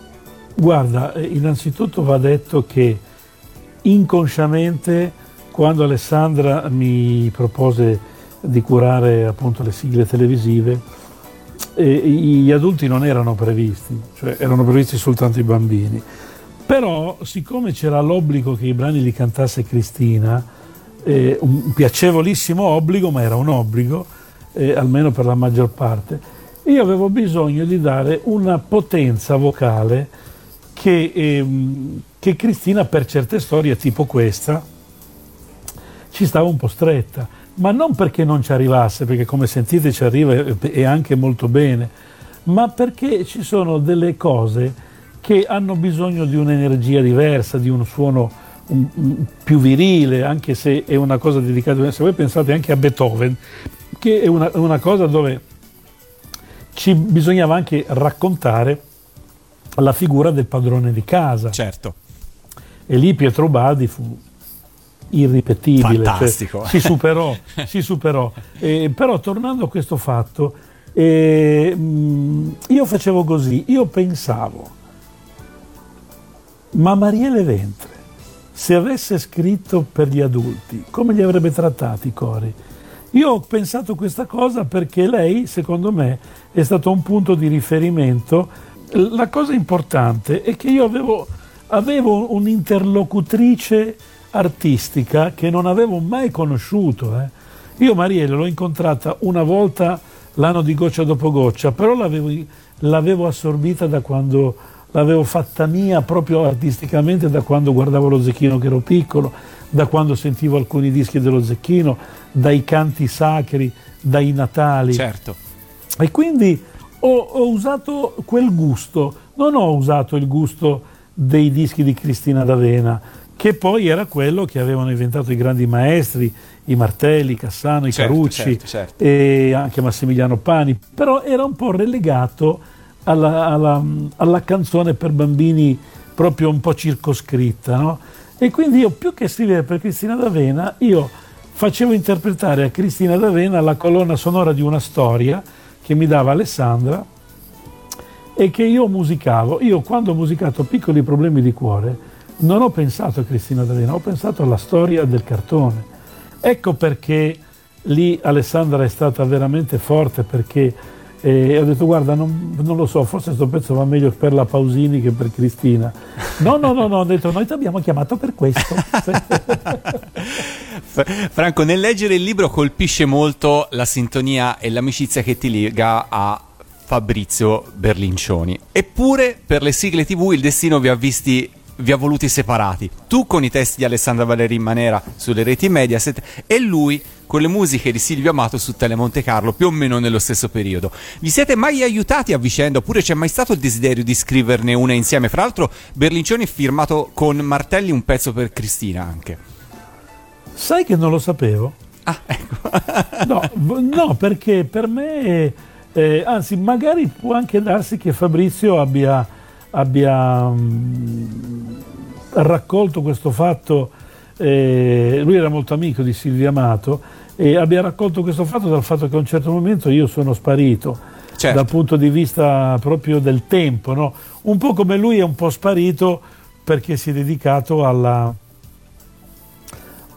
Guarda, eh, innanzitutto va detto che inconsciamente quando Alessandra mi propose di curare appunto le sigle televisive, gli adulti non erano previsti, cioè erano previsti soltanto i bambini. Però, siccome c'era l'obbligo che i brani li cantasse Cristina, eh, un piacevolissimo obbligo, ma era un obbligo, eh, almeno per la maggior parte, io avevo bisogno di dare una potenza vocale che, ehm, che Cristina per certe storie tipo questa ci stava un po' stretta, ma non perché non ci arrivasse, perché come sentite ci arriva e anche molto bene, ma perché ci sono delle cose che hanno bisogno di un'energia diversa, di un suono un, un, più virile, anche se è una cosa dedicata, se voi pensate anche a Beethoven, che è una, una cosa dove ci bisognava anche raccontare la figura del padrone di casa. Certo. E lì Pietro Baldi fu irripetibile. Cioè, Fantastico. Cioè, si superò, si superò. Eh, però tornando a questo fatto, eh, io facevo così, io pensavo, ma Marielle Ventre, se avesse scritto per gli adulti, come li avrebbe trattati i cori? Io ho pensato questa cosa perché lei, secondo me, è stato un punto di riferimento. La cosa importante è che io avevo, avevo un'interlocutrice artistica che non avevo mai conosciuto. Eh. Io Marielle l'ho incontrata una volta l'anno di Goccia dopo Goccia, però l'avevo, l'avevo assorbita da quando l'avevo fatta mia proprio artisticamente da quando guardavo lo Zecchino che ero piccolo, da quando sentivo alcuni dischi dello Zecchino, dai canti sacri, dai Natali. Certo. E quindi ho, ho usato quel gusto, non ho usato il gusto dei dischi di Cristina D'Avena, che poi era quello che avevano inventato i grandi maestri, i Martelli, Cassano, i certo, Carucci certo, certo. e anche Massimiliano Pani, però era un po' relegato alla, alla, alla canzone per bambini proprio un po' circoscritta. No? E quindi io più che scrivere per Cristina D'Avena, io facevo interpretare a Cristina D'Avena la colonna sonora di una storia che mi dava Alessandra e che io musicavo. Io quando ho musicato Piccoli problemi di cuore, non ho pensato a Cristina D'Avena, ho pensato alla storia del cartone. Ecco perché lì Alessandra è stata veramente forte perché eh, ho detto guarda non, non, lo so, forse questo pezzo va meglio per la Pausini che per Cristina. No, no, no, no ho detto noi ti abbiamo chiamato per questo. Franco, nel leggere il libro colpisce molto la sintonia e l'amicizia che ti lega a Fabrizio Berlincioni. Eppure per le sigle tv il destino vi ha visti vi ha voluti separati. Tu con i testi di Alessandra in Manera sulle reti Mediaset e lui con le musiche di Silvio Amato su Telemonte Carlo più o meno nello stesso periodo. Vi siete mai aiutati a vicenda oppure c'è mai stato il desiderio di scriverne una insieme? Fra l'altro Berlincioni ha firmato con Martelli un pezzo per Cristina anche. Sai che non lo sapevo? Ah, ecco. no, no, perché per me, eh, anzi magari può anche darsi che Fabrizio abbia abbia mh, raccolto questo fatto, eh, lui era molto amico di Silvia Amato, e abbia raccolto questo fatto dal fatto che a un certo momento io sono sparito. Certo. Dal punto di vista proprio del tempo, no? un po' come lui è un po' sparito perché si è dedicato alla,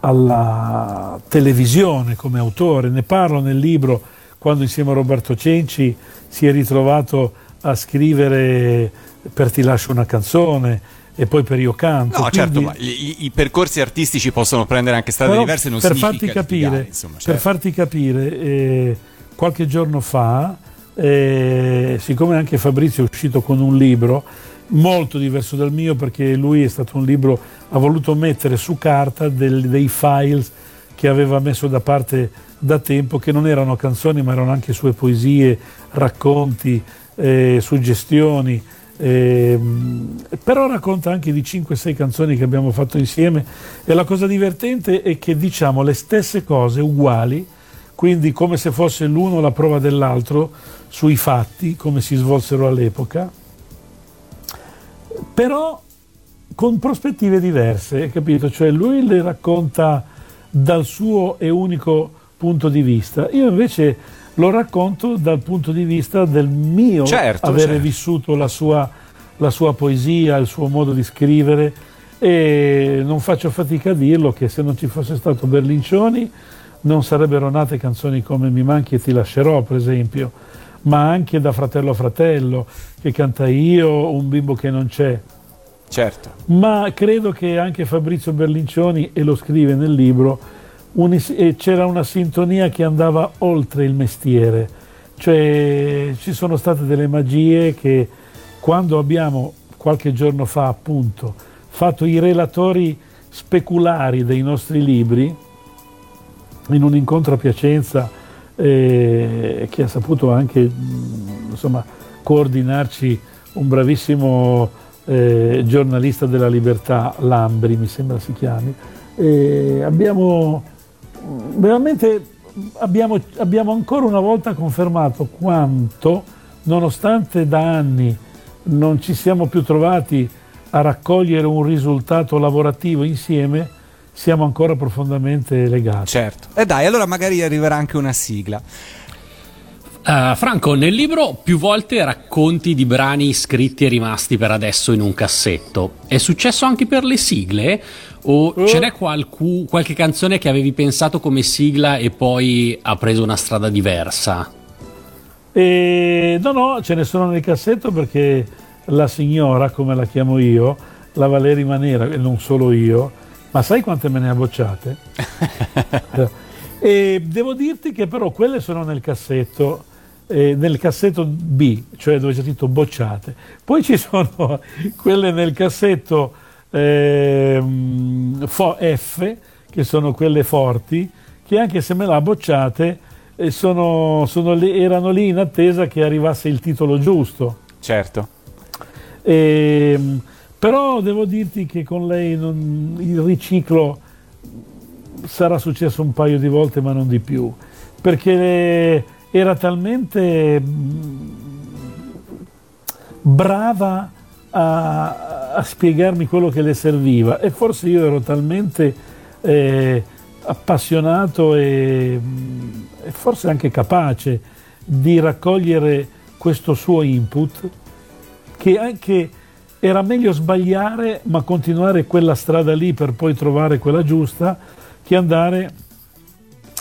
alla televisione come autore. Ne parlo nel libro quando insieme a Roberto Cenci si è ritrovato a scrivere per Ti lascio una canzone e poi per Io canto. No, certo, ma i, i, percorsi artistici possono prendere anche strade diverse, non per farti capire, litigare, insomma, certo. Per farti capire, eh, qualche giorno fa, eh, siccome anche Fabrizio è uscito con un libro molto diverso dal mio, perché lui è stato un libro, ha voluto mettere su carta del, dei files che aveva messo da parte da tempo, che non erano canzoni ma erano anche sue poesie, racconti, eh, suggestioni Ehm, però racconta anche di 5-6 canzoni che abbiamo fatto insieme e la cosa divertente è che diciamo le stesse cose uguali, quindi come se fosse l'uno la prova dell'altro sui fatti, come si svolsero all'epoca, però con prospettive diverse, capito? Cioè lui le racconta dal suo e unico punto di vista, io invece lo racconto dal punto di vista del mio Certo, avere certo. vissuto la sua, la sua poesia, il suo modo di scrivere e non faccio fatica a dirlo che se non ci fosse stato Berlincioni non sarebbero nate canzoni come Mi manchi e ti lascerò per esempio, ma anche da Fratello a Fratello che canta io, Un bimbo che non c'è. Certo. Ma credo che anche Fabrizio Berlincioni, e lo scrive nel libro, unis- eh, c'era una sintonia che andava oltre il mestiere, cioè ci sono state delle magie che quando abbiamo qualche giorno fa appunto fatto i relatori speculari dei nostri libri, in un incontro a Piacenza eh, che ha saputo anche mh, insomma, coordinarci un bravissimo eh, giornalista della libertà, Lambri mi sembra si chiami, e abbiamo veramente abbiamo, abbiamo ancora una volta confermato quanto, nonostante da anni non ci siamo più trovati a raccogliere un risultato lavorativo insieme, siamo ancora profondamente legati. Certo. E dai, allora magari arriverà anche una sigla. Uh, Franco, nel libro più volte racconti di brani scritti e rimasti per adesso in un cassetto. È successo anche per le sigle? O Oh. ce n'è qualcu- qualche canzone che avevi pensato come sigla e poi ha preso una strada diversa? E, no, no, ce ne sono nel cassetto perché la signora, come la chiamo io, la Valeri Manera, e non solo io, ma sai quante me ne ha bocciate? e devo dirti che però quelle sono nel cassetto, eh, nel cassetto B, cioè dove c'è scritto bocciate. Poi ci sono quelle nel cassetto fo- F, che sono quelle forti, che anche se me l'ha bocciate, eh, sono- sono erano lì in attesa che arrivasse il titolo giusto. Certo. Ehm, però devo dirti che con lei non- il riciclo sarà successo un paio di volte, ma non di più, perché era talmente mm, brava a, a spiegarmi quello che le serviva. E forse io ero talmente eh, appassionato e, mm, e forse anche capace di raccogliere questo suo input che anche era meglio sbagliare ma continuare quella strada lì per poi trovare quella giusta che andare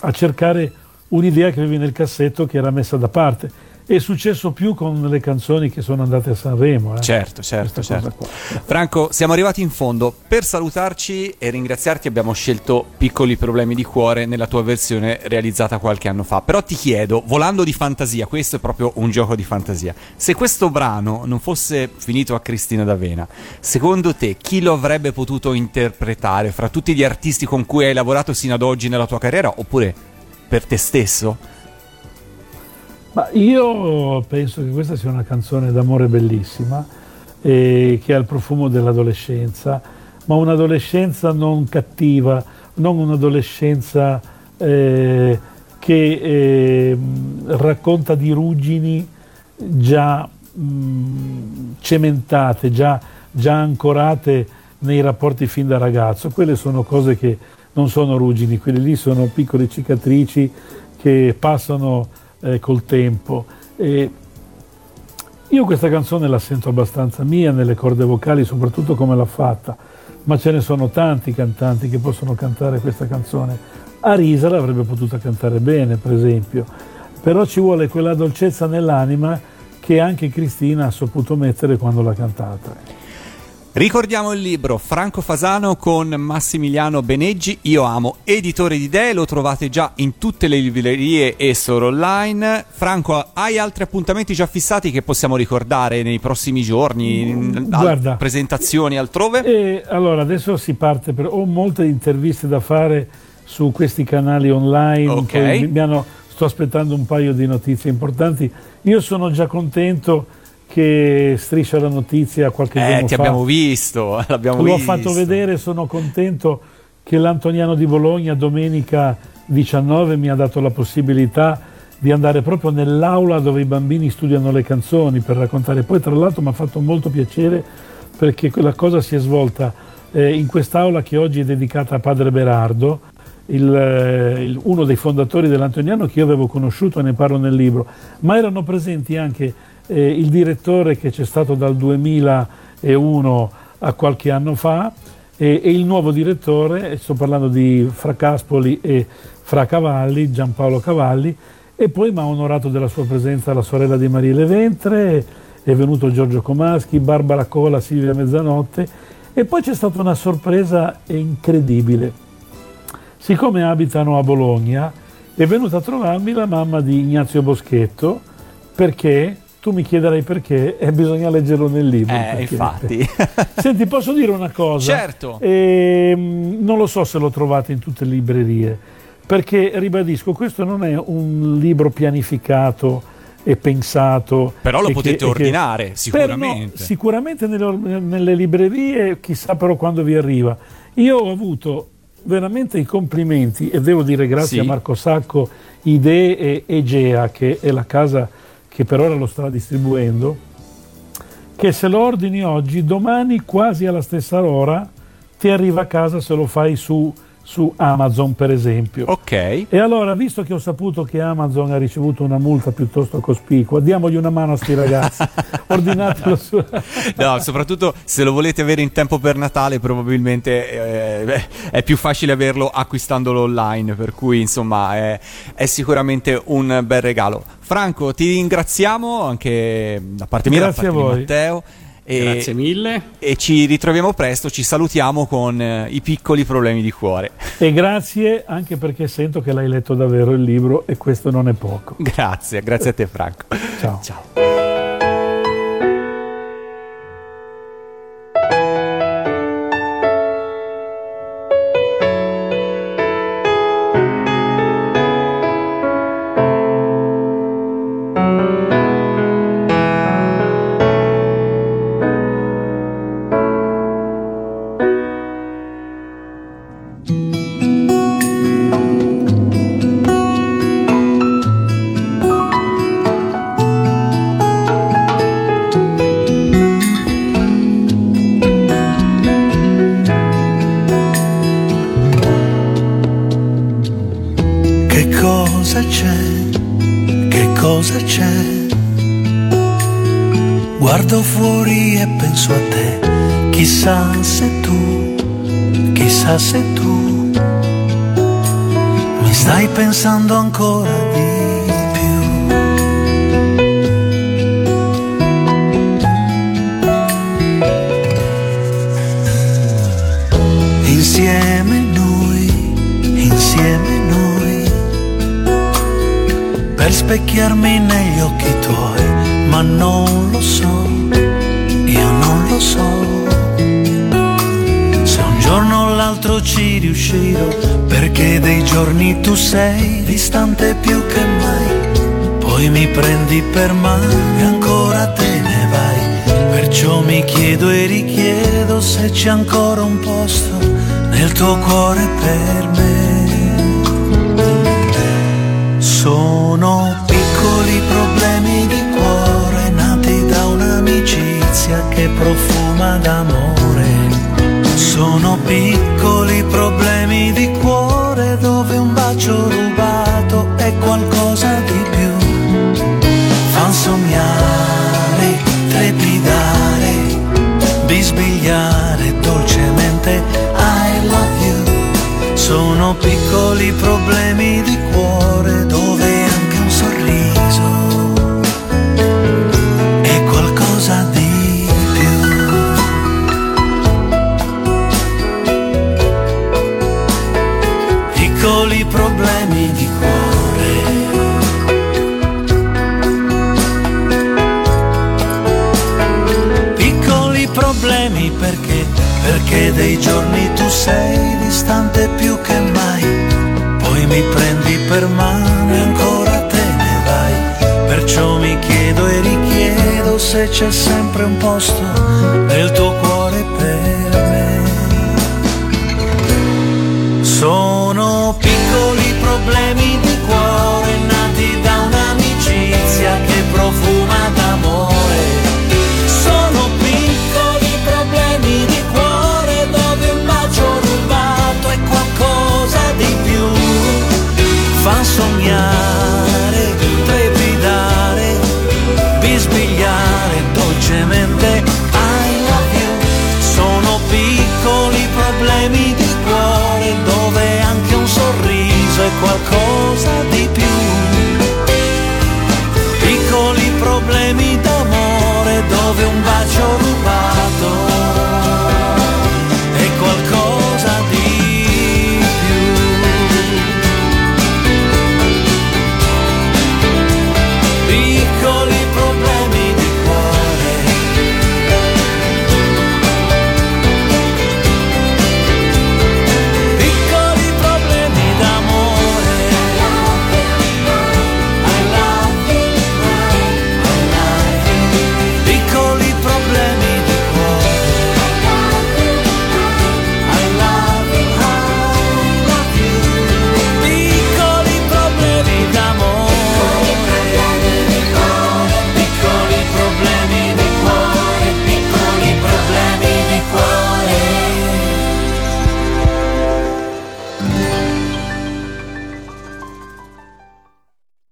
a cercare un'idea che avevi nel cassetto che era messa da parte. È successo più con le canzoni che sono andate a Sanremo. eh. Certo, certo, certo. Franco, siamo arrivati in fondo. Per salutarci e ringraziarti abbiamo scelto Piccoli problemi di cuore nella tua versione realizzata qualche anno fa. Però ti chiedo, volando di fantasia, questo è proprio un gioco di fantasia. Se questo brano non fosse finito a Cristina D'Avena, secondo te chi lo avrebbe potuto interpretare fra tutti gli artisti con cui hai lavorato sino ad oggi nella tua carriera oppure per te stesso? Ma io penso che questa sia una canzone d'amore bellissima, eh, che ha il profumo dell'adolescenza, ma un'adolescenza non cattiva, non un'adolescenza eh, che eh, racconta di ruggini già mh, cementate, già, già ancorate nei rapporti fin da ragazzo. Quelle sono cose che non sono ruggini, quelle lì sono piccole cicatrici che passano eh, col tempo. E io questa canzone la sento abbastanza mia nelle corde vocali, soprattutto come l'ha fatta, ma ce ne sono tanti cantanti che possono cantare questa canzone. Arisa l'avrebbe potuta cantare bene, per esempio, però ci vuole quella dolcezza nell'anima che anche Cristina ha saputo mettere quando l'ha cantata. Ricordiamo il libro Franco Fasano con Massimiliano Beneggi, Io amo, editore di idee, lo trovate già in tutte le librerie e store online. Franco, hai altri appuntamenti già fissati che possiamo ricordare nei prossimi giorni? Al- Guarda. presentazioni altrove? E allora adesso si parte per ho molte interviste da fare su questi canali online. Ok. poi mi hanno- sto aspettando un paio di notizie importanti. Io sono già contento che Striscia la notizia qualche Eh, giorno ti fa. abbiamo visto, l'abbiamo L'ho visto. fatto vedere, sono contento che l'Antoniano di Bologna domenica 19 mi ha dato la possibilità di andare proprio nell'aula dove i bambini studiano le canzoni per raccontare. Poi tra l'altro mi ha fatto molto piacere perché quella cosa si è svolta eh, in quest'aula che oggi è dedicata a Padre Berardo, il, eh, il- uno dei fondatori dell'Antoniano che io avevo conosciuto e ne parlo nel libro, ma erano presenti anche eh, il direttore che c'è stato dal 2001 a qualche anno fa e, e il nuovo direttore, sto parlando di Fra Caspoli e Fra Cavalli, Giampaolo Cavalli, e poi mi ha onorato della sua presenza la sorella di Maria Leventre, è venuto Giorgio Comaschi, Barbara Cola, Silvia Mezzanotte e poi c'è stata una sorpresa incredibile. Siccome abitano a Bologna, è venuta a trovarmi la mamma di Ignazio Boschetto perché, tu mi chiederai perché, e bisogna leggerlo nel libro. Eh, infatti. Senti, posso dire una cosa? Certo. Ehm, non lo so se lo trovate in tutte le librerie, perché ribadisco, questo non è un libro pianificato e pensato. Però lo potete che- che- ordinare, Per- sicuramente. no, sicuramente nelle, nelle librerie, chissà però quando vi arriva. Io ho avuto veramente i complimenti e devo dire grazie Sì. a Marco Sacco, Idee e Egea, che è la casa che per ora lo sta distribuendo, che se lo ordini oggi, domani quasi alla stessa ora ti arriva a casa se lo fai su, su Amazon per esempio. Ok. E allora, visto che ho saputo che Amazon ha ricevuto una multa piuttosto cospicua, diamogli una mano a sti ragazzi, ordinatelo su... No, soprattutto se lo volete avere in tempo per Natale, probabilmente eh, beh, è più facile averlo acquistandolo online. Per cui, insomma, è, è sicuramente un bel regalo. Franco, ti ringraziamo anche da parte mia, Grazie da parte a voi. Matteo. E, Grazie mille. e ci ritroviamo presto. Ci salutiamo con eh, i piccoli problemi di cuore. E grazie anche perché sento che l'hai letto davvero il libro e questo non è poco. Grazie, grazie a te, Franco. Ciao. Ciao. Piccoli problemi di cuore dove un bacio rubato è qualcosa di più. Fan sognare, trepidare, bisbigliare dolcemente I love you. Sono piccoli problemi di cuore dove sei distante più che mai. Poi mi prendi per mano e ancora te ne vai. Perciò mi chiedo e richiedo se c'è sempre un posto nel tuo cuore per me. Sono piccoli problemi sognare, trepidare, bisbigliare dolcemente I love you. Sono piccoli problemi di cuore dove anche un sorriso è qualcosa di più. Piccoli problemi d'amore dove un bacio rubato